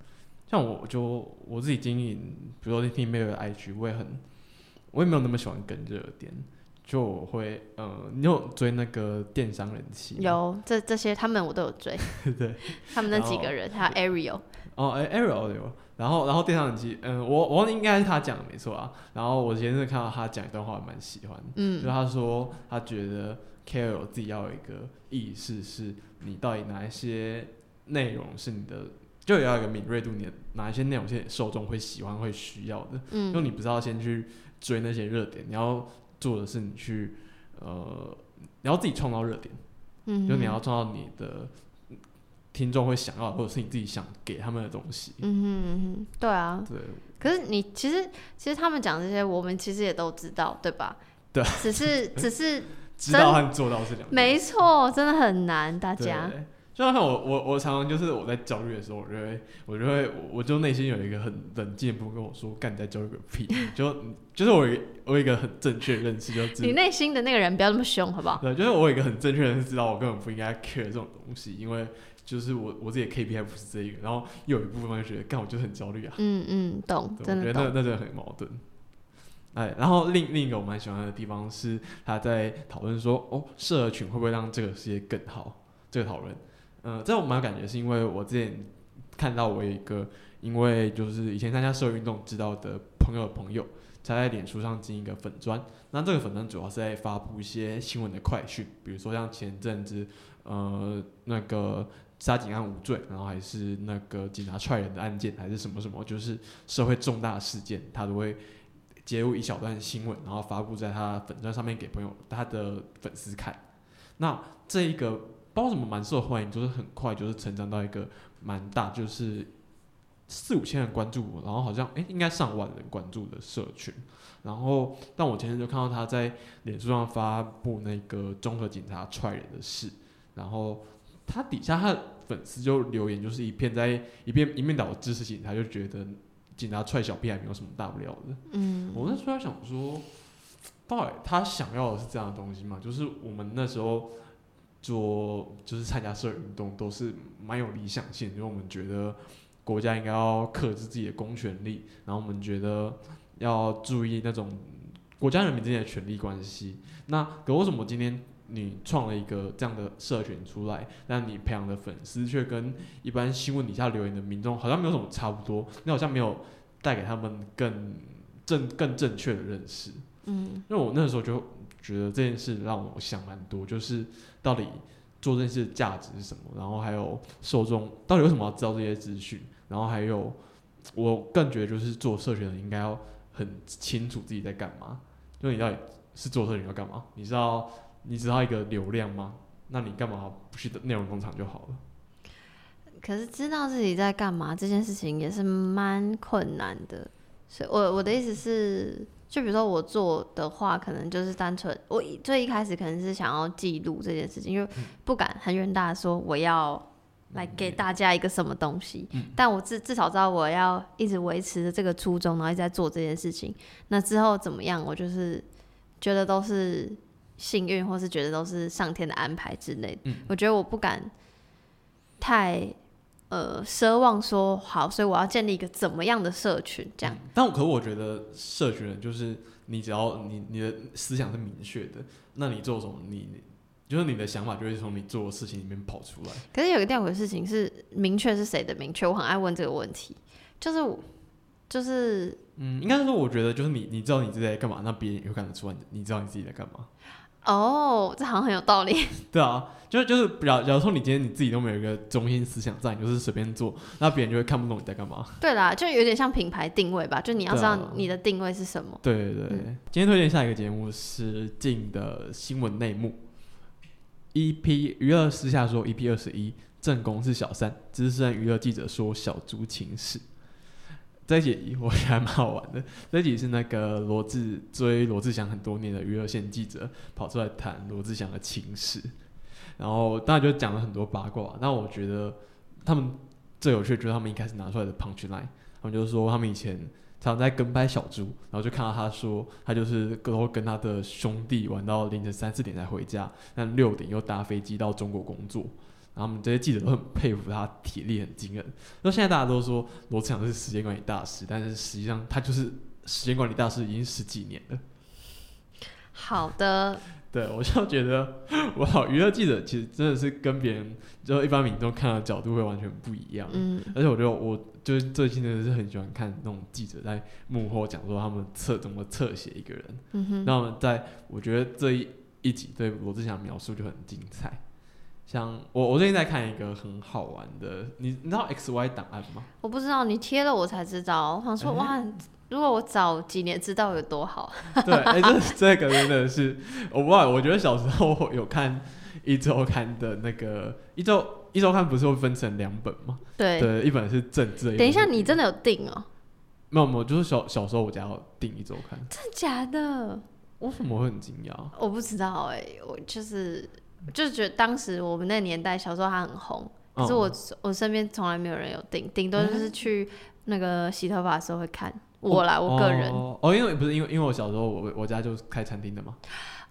[SPEAKER 1] 像我就我自己经营，比如说听 mail 的 IG，我也很，我也没有那么喜欢跟热点，就我会，呃，你有追那个电商人气？
[SPEAKER 2] 有这这些他们我都有追，
[SPEAKER 1] 对，
[SPEAKER 2] 他们那几个人，还有 Ariel，
[SPEAKER 1] 哦，哎、a r i e l 有，然后然后电商人气，嗯，我我应该是他讲的没错啊。然后我前阵子看到他讲一段话，蛮喜欢嗯，就
[SPEAKER 2] 嗯
[SPEAKER 1] 他说他觉得 KOL 自己要有一个意识，是你到底哪一些内容是你的，就要有一个敏锐度，你的哪一些内容是你受众会喜欢、会需要的。
[SPEAKER 2] 嗯，因为
[SPEAKER 1] 你不知道先去追那些热点，你要做的是你去呃，你要自己创造热点，
[SPEAKER 2] 嗯，
[SPEAKER 1] 就你要创造你的听众会想要，或者是你自己想给他们的东西。
[SPEAKER 2] 嗯哼嗯哼，对啊。
[SPEAKER 1] 对，
[SPEAKER 2] 可是你其实其实他们讲这些，我们其实也都知道，对吧？
[SPEAKER 1] 对。
[SPEAKER 2] 只是 只是
[SPEAKER 1] 知道和做到是两件
[SPEAKER 2] 没错，真的很难，大
[SPEAKER 1] 对
[SPEAKER 2] 家。
[SPEAKER 1] 就像我我我常常就是我在焦虑的时候，我就会我就会我我就内心有一个很冷静的部分跟我说：“干，你在焦虑个屁！” 就就是我有一个我有一个很正确的认识，就是
[SPEAKER 2] 你内心的那个人不要那么凶，好不好？
[SPEAKER 1] 对，就是我有一个很正确的认识，知道我根本不应该 care 这种东西，因为就是我我自己的 KPI 不是这一个，然后又有一部分就觉得，干我就是很焦虑啊，
[SPEAKER 2] 嗯嗯，懂，真的
[SPEAKER 1] 我觉得那。那真的很矛盾。哎，然后另另一个我蛮喜欢的地方是他在讨论说，哦，社群会不会让这个世界更好？这个讨论，呃，这我蛮有感觉，是因为我之前看到我一个因为就是以前参加社会运动知道的朋友的朋友，他在脸书上经营一个粉砖。那这个粉砖主要是在发布一些新闻的快讯，比如说像前阵子呃那个杀警案无罪，然后还是那个警察踹人的案件，还是什么什么，就是社会重大事件，他都会截录一小段新闻，然后发布在他粉砖上面给朋友他的粉丝看。那这一个不知道为什么蛮受欢迎，就是很快就是成长到一个蛮大，就是四五千人关注我，然后好像诶应该上万人关注的社群。然后，但我前天就看到他在脸书上发布那个综合警察踹人的事，然后他底下他的粉丝就留言，就是一片在一片一面倒的支持警察，就觉得警察踹小屁孩没有什么大不了的。
[SPEAKER 2] 嗯
[SPEAKER 1] 我那时候在想说，到底他想要的是这样的东西吗？就是我们那时候做就是参加社会运动都是蛮有理想性，因为我们觉得国家应该要克制自己的公权力，然后我们觉得要注意那种国家人民之间的权力关系。那可为什么今天你创了一个这样的社群出来，但你培养的粉丝却跟一般新闻底下留言的民众好像没有什么差不多？你好像没有带给他们更正更正确的认识。
[SPEAKER 2] 嗯
[SPEAKER 1] 因为我那时候就觉得这件事让我想蛮多，就是到底做这件事的价值是什么，然后还有受众到底为什么要知道这些资讯，然后还有我更觉得就是做社群的应该要很清楚自己在干嘛，就你到底是做社群要干嘛？你知道你知道一个流量吗？那你干嘛不去内容工厂就好了？
[SPEAKER 2] 可是知道自己在干嘛这件事情也是蛮困难的。所以我我的意思是，就比如说我做的话，可能就是单纯我最一开始可能是想要记录这件事情，因为不敢很远大的说我要来给大家一个什么东西，但我至至少知道我要一直维持着这个初衷，然后一直在做这件事情。那之后怎么样，我就是觉得都是幸运，或是觉得都是上天的安排之类的。
[SPEAKER 1] 嗯
[SPEAKER 2] 我觉得我不敢太呃奢望说好，所以我要建立一个怎么样的社群，这样。
[SPEAKER 1] 嗯但可我觉得社群人就是你只要你你的思想是明确的，那你做什么你你就是你的想法就会从你做的事情里面跑出来。
[SPEAKER 2] 可是有一个吊诡的事情是，明确是谁的明确，我很爱问这个问题，就是我就是
[SPEAKER 1] 嗯，应该说我觉得就是你你知道你自己在干嘛，那别人也会看得出来你你知道你自己在干嘛。
[SPEAKER 2] 哦，这好像很有道理。
[SPEAKER 1] 对啊，就是就是，假假如说你今天你自己都没有一个中心思想在，你就是随便做，那别人就会看不懂你在干嘛。
[SPEAKER 2] 对啦，就有点像品牌定位吧，就你要知道你的定位是什么。
[SPEAKER 1] 对对对，今天推荐下一个节目是静的新闻内幕，EP 娱乐私下说 EP 二十一，正宫是小三，资深娱乐记者说小猪情事。这一集我觉得还蛮好玩的。这一集是那个罗志追罗志祥很多年的娱乐线记者跑出来谈罗志祥的情史，然后当然就讲了很多八卦。那我觉得他们最有趣的就是他们一开始拿出来的 punch line，他们就是说他们以前常常在跟拍小猪，然后就看到他说他就是都跟他的兄弟玩到凌晨三四点才回家，但六点又搭飞机到中国工作。然后我们这些记者都很佩服他体力很惊人。那现在大家都说罗志祥是时间管理大师，但是实际上他就是时间管理大师已经十几年了。
[SPEAKER 2] 好的，
[SPEAKER 1] 对我就觉得，哇，娱乐记者其实真的是跟别人就一般民众看的角度会完全不一样。
[SPEAKER 2] 嗯
[SPEAKER 1] 而且我觉得我就是最近真的是很喜欢看那种记者在幕后讲说他们侧怎么侧写一个人，
[SPEAKER 2] 嗯哼，
[SPEAKER 1] 那么在我觉得这一一集对罗志祥描述就很精彩。像我我最近在看一个很好玩的，你你知道 X Y 档案吗？
[SPEAKER 2] 我不知道你贴了我才知道，我想说、
[SPEAKER 1] 哎
[SPEAKER 2] 哇，如果我早几年知道有多好。
[SPEAKER 1] 对，哎、这这个真的是我不知道，我觉得小时候有看一周刊的那个一周一周刊不是会分成两本吗？
[SPEAKER 2] 对，
[SPEAKER 1] 对，一本是政治，
[SPEAKER 2] 等一下，你真的有订哦、
[SPEAKER 1] 没有没有，就是小小时候我家要订一周刊，
[SPEAKER 2] 真的假的？
[SPEAKER 1] 为什么会很惊讶？
[SPEAKER 2] 我不知道哎、我就是就是觉得当时我们那个年代小时候它很红，可是我、
[SPEAKER 1] 嗯
[SPEAKER 2] 我身边从来没有人有订，顶多就是去那个洗头发的时候会看。
[SPEAKER 1] 哦。
[SPEAKER 2] 我啦，我个人。
[SPEAKER 1] 哦，哦因为不是因为因为我小时候我我家就是开餐厅的嘛，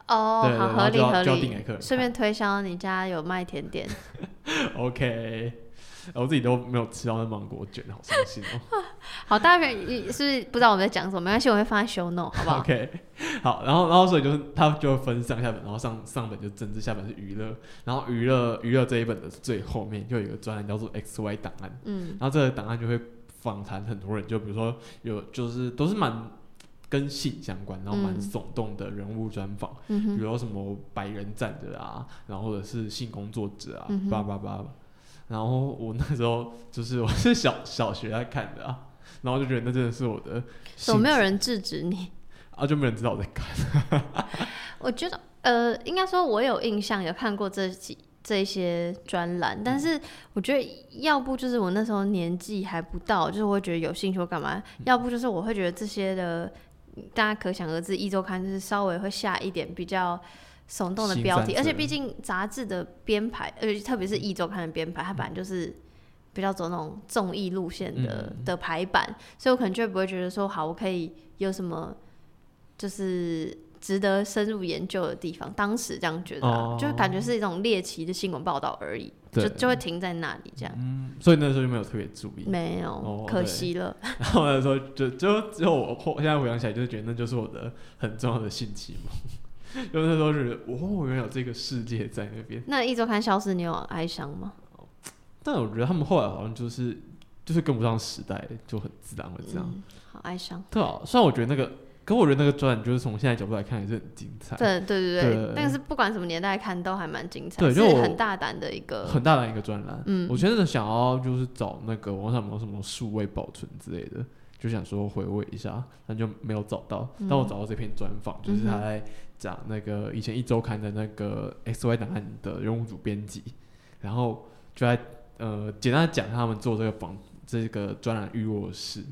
[SPEAKER 2] 哦，
[SPEAKER 1] 对对，
[SPEAKER 2] 好合理合理。顺便推销你家有卖甜点
[SPEAKER 1] ，OK，我自己都没有吃到那芒果卷，好伤心哦。
[SPEAKER 2] 好，大家是不是不知道我们在讲什么？没关系，我会放在 show note，好不好
[SPEAKER 1] ？OK，好，然后然后所以就是他就会分上下本，然后上上本就政治，下本是娱乐，然后娱乐娱乐这一本的最后面就有一个专栏叫做 X Y 档案，
[SPEAKER 2] 嗯
[SPEAKER 1] 然后这个档案就会访谈很多人，就比如说有就是都是蛮跟性相关，然后蛮
[SPEAKER 2] 嗯
[SPEAKER 1] 耸动的人物专访，
[SPEAKER 2] 嗯哼，
[SPEAKER 1] 比如什么白人站着啊，然后或者是性工作者啊叭叭叭。然后我那时候就是我是小小学在看的啊，然后就觉得那真的是我的
[SPEAKER 2] 怎么没有人制止你？
[SPEAKER 1] 啊，就没人知道我在看。
[SPEAKER 2] 我觉得，呃，应该说，我有印象有看过这几这一些专栏，但是我觉得，要不就是我那时候年纪还不到，就是我会觉得有兴趣或干嘛；要不就是我会觉得这些的，大家可想而知，一周刊就是稍微会下一点比较耸动的标题，而且毕竟杂志的编排，而且特别是一周刊的编排，它本来就是。比较走那种综艺路线的、
[SPEAKER 1] 嗯
[SPEAKER 2] 的排版，所以我可能就不会觉得说好，我可以有什么就是值得深入研究的地方。当时这样觉得、啊，
[SPEAKER 1] 哦
[SPEAKER 2] 就感觉是一种猎奇的新闻报道而已，就就会停在那里这样。
[SPEAKER 1] 嗯，所以那时候就没有特别注意。
[SPEAKER 2] 没有，可惜了。
[SPEAKER 1] 然后那时候就就之后我后现在回想起来，就是觉得那就是我的很重要的性启蒙。就那时候觉得，哦，原来有这个世界在那边。
[SPEAKER 2] 那一周刊消失，你有哀伤吗？
[SPEAKER 1] 但我觉得他们后来好像就是就是跟不上时代，就很自然会这样。
[SPEAKER 2] 嗯，好哀伤。
[SPEAKER 1] 对啊，虽然我觉得那个，可我觉得那个专栏就是从现在角度来看也是很精彩，
[SPEAKER 2] 对对对
[SPEAKER 1] 对
[SPEAKER 2] 对，那个是不管什么年代看都还蛮精彩，
[SPEAKER 1] 对就
[SPEAKER 2] 是很大胆的一个。
[SPEAKER 1] 很大胆一个专栏。
[SPEAKER 2] 嗯
[SPEAKER 1] 我真的想要就是找那个网上有没有什么数位保存之类的，就想说回味一下，但就没有找到。
[SPEAKER 2] 嗯
[SPEAKER 1] 但我找到这篇专访，就是他在讲那个以前一周刊的那个 X Y 档案的人物组编辑，然后就在呃简单的讲他们做这个访这个专栏预录的事，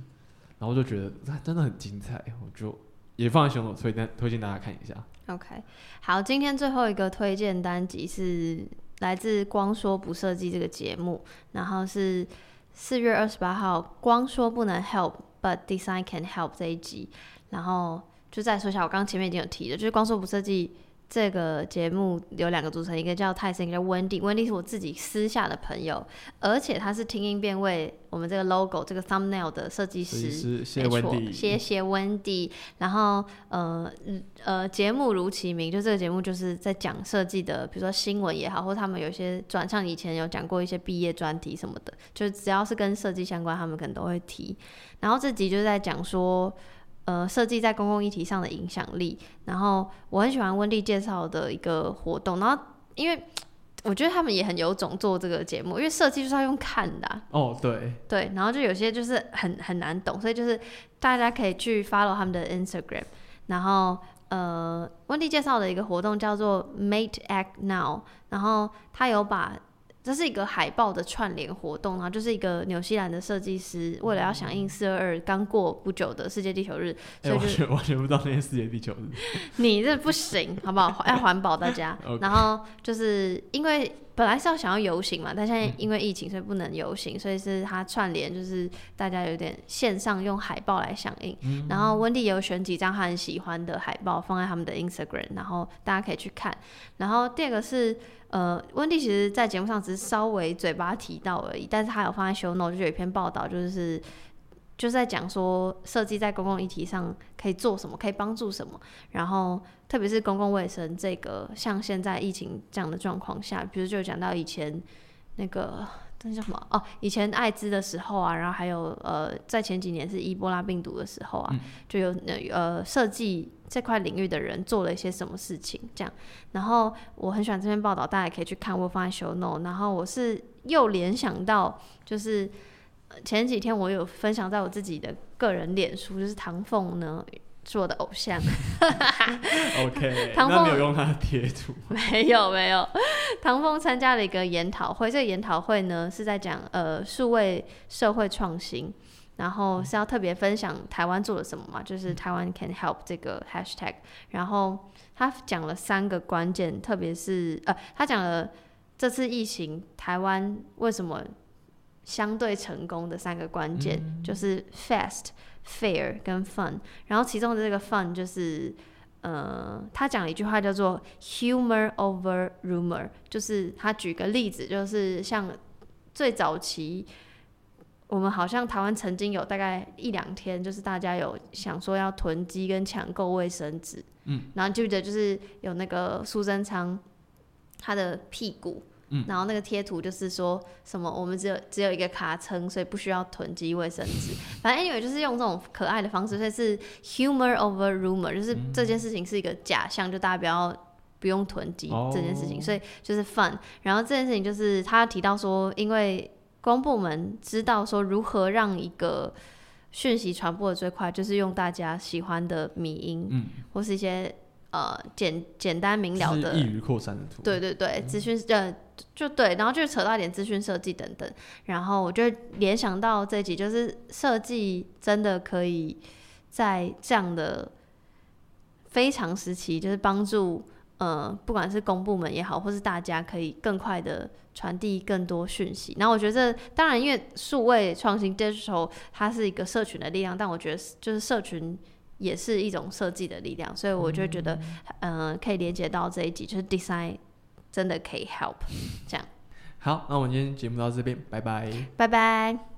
[SPEAKER 1] 然后就觉得啊真的很精彩，我就也放在胸口推荐推荐大家看一下。
[SPEAKER 2] OK，好，今天最后一个推荐单集是来自《光说不设计》这个节目，然后是四月二十八号，《光说不能 help but design can help》这一集，然后就再说一下，我刚刚前面已经有提了，就是《光说不设计》这个节目有两个组成，一个叫泰森，一个叫温蒂。温蒂是我自己私下的朋友，而且他是听音辨位我们这个 logo 这个 thumbnail 的设计师。没错，谢谢温迪。然后呃嗯呃，节目如其名，就这个节目就是在讲设计的，比如说新闻也好，或他们有一些转，像以前有讲过一些毕业专题什么的，就只要是跟设计相关，他们可能都会提。然后这集就是在讲说。呃，设计在公共议题上的影响力。然后我很喜欢温蒂介绍的一个活动，然后因为我觉得他们也很有种做这个节目，因为设计就是要用看的啊、
[SPEAKER 1] 哦对，
[SPEAKER 2] 对，然后就有些就是很很难懂，所以就是大家可以去 follow 他们的 Instagram，然后呃，温蒂介绍的一个活动叫做 Mate Act Now，然后他有把这是一个海报的串联活动，然后就是一个纽西兰的设计师为了要响应四二二刚过不久的世界地球日，
[SPEAKER 1] 哎、
[SPEAKER 2] 所以就
[SPEAKER 1] 完全完全不知道那些世界地球日。
[SPEAKER 2] 你这不行，好不好？要环保大家。然后就是因为本来是要想要游行嘛，但现在
[SPEAKER 1] 嗯
[SPEAKER 2] 因为疫情，所以不能游行，所以是它串联，就是大家有点线上用海报来响应。
[SPEAKER 1] 嗯
[SPEAKER 2] 然后温蒂也有选几张他很喜欢的海报放在他们的 Instagram，然后大家可以去看。然后第二个是。呃，温蒂其实，在节目上只是稍微嘴巴提到而已，但是他有放在 show note，就是有一篇报道，就是就是在讲说设计在公共议题上可以做什么，可以帮助什么。然后特别是公共卫生这个，像现在疫情这样的状况下，比如就讲到以前那个。那叫什么？哦，以前艾滋的时候啊，然后还有呃，在前几年是伊波拉病毒的时候啊，就有呃设计这块领域的人做了一些什么事情，这样。然后我很喜欢这篇报道，大家可以去看，我放在 show note。然后我是又联想到，就是前几天我有分享在我自己的个人脸书，就是唐凤呢。是我的偶像。
[SPEAKER 1] OK，唐凤没有用他的贴图。
[SPEAKER 2] 没有没有，唐凤参加了一个研讨会，这个研讨会呢是在讲呃数位社会创新，然后是要特别分享台湾做了什么嘛，就是台湾 can help 这个 hashtag。然后他讲了三个关键，特别是呃，他讲了这次疫情台湾为什么相对成功的三个关键，就是 fast。Fair 跟 fun，然后其中的这个 fun 就是，呃，他讲了一句话叫做 humor over rumor，就是他举个例子，就是像最早期，我们好像台湾曾经有大概一两天，就是大家有想说要囤积跟抢购卫生纸，嗯，然后记得就是有那个苏贞昌他的屁股。然后那个贴图就是说什么，我们只有只有一个卡称，所以不需要囤积卫生纸。反正 anyway 就是用这种可爱的方式，所以是 humor over rumor，就是这件事情是一个假象，就大家不要不用囤积这件事情，所以就是 fun。然后这件事情就是他提到说，因为公部门知道说如何让一个讯息传播的最快，就是用大家喜欢的米音，嗯，或是一些。呃，简简单明了的，
[SPEAKER 1] 易于扩散的图。
[SPEAKER 2] 对对对，资讯呃就对，然后就扯到一点资讯设计等等，然后我就联想到这集，就是设计真的可以在这样的非常时期，就是帮助呃，不管是公部门也好，或是大家可以更快的传递更多讯息。然后我觉得，当然因为数位创新 digital 它是一个社群的力量，但我觉得就是社群。也是一种设计的力量，所以我就觉得，嗯，可以连接到这一集，就是 design 真的可以 help 这样。
[SPEAKER 1] 好，那我们今天节目到这边，拜拜，
[SPEAKER 2] 拜拜。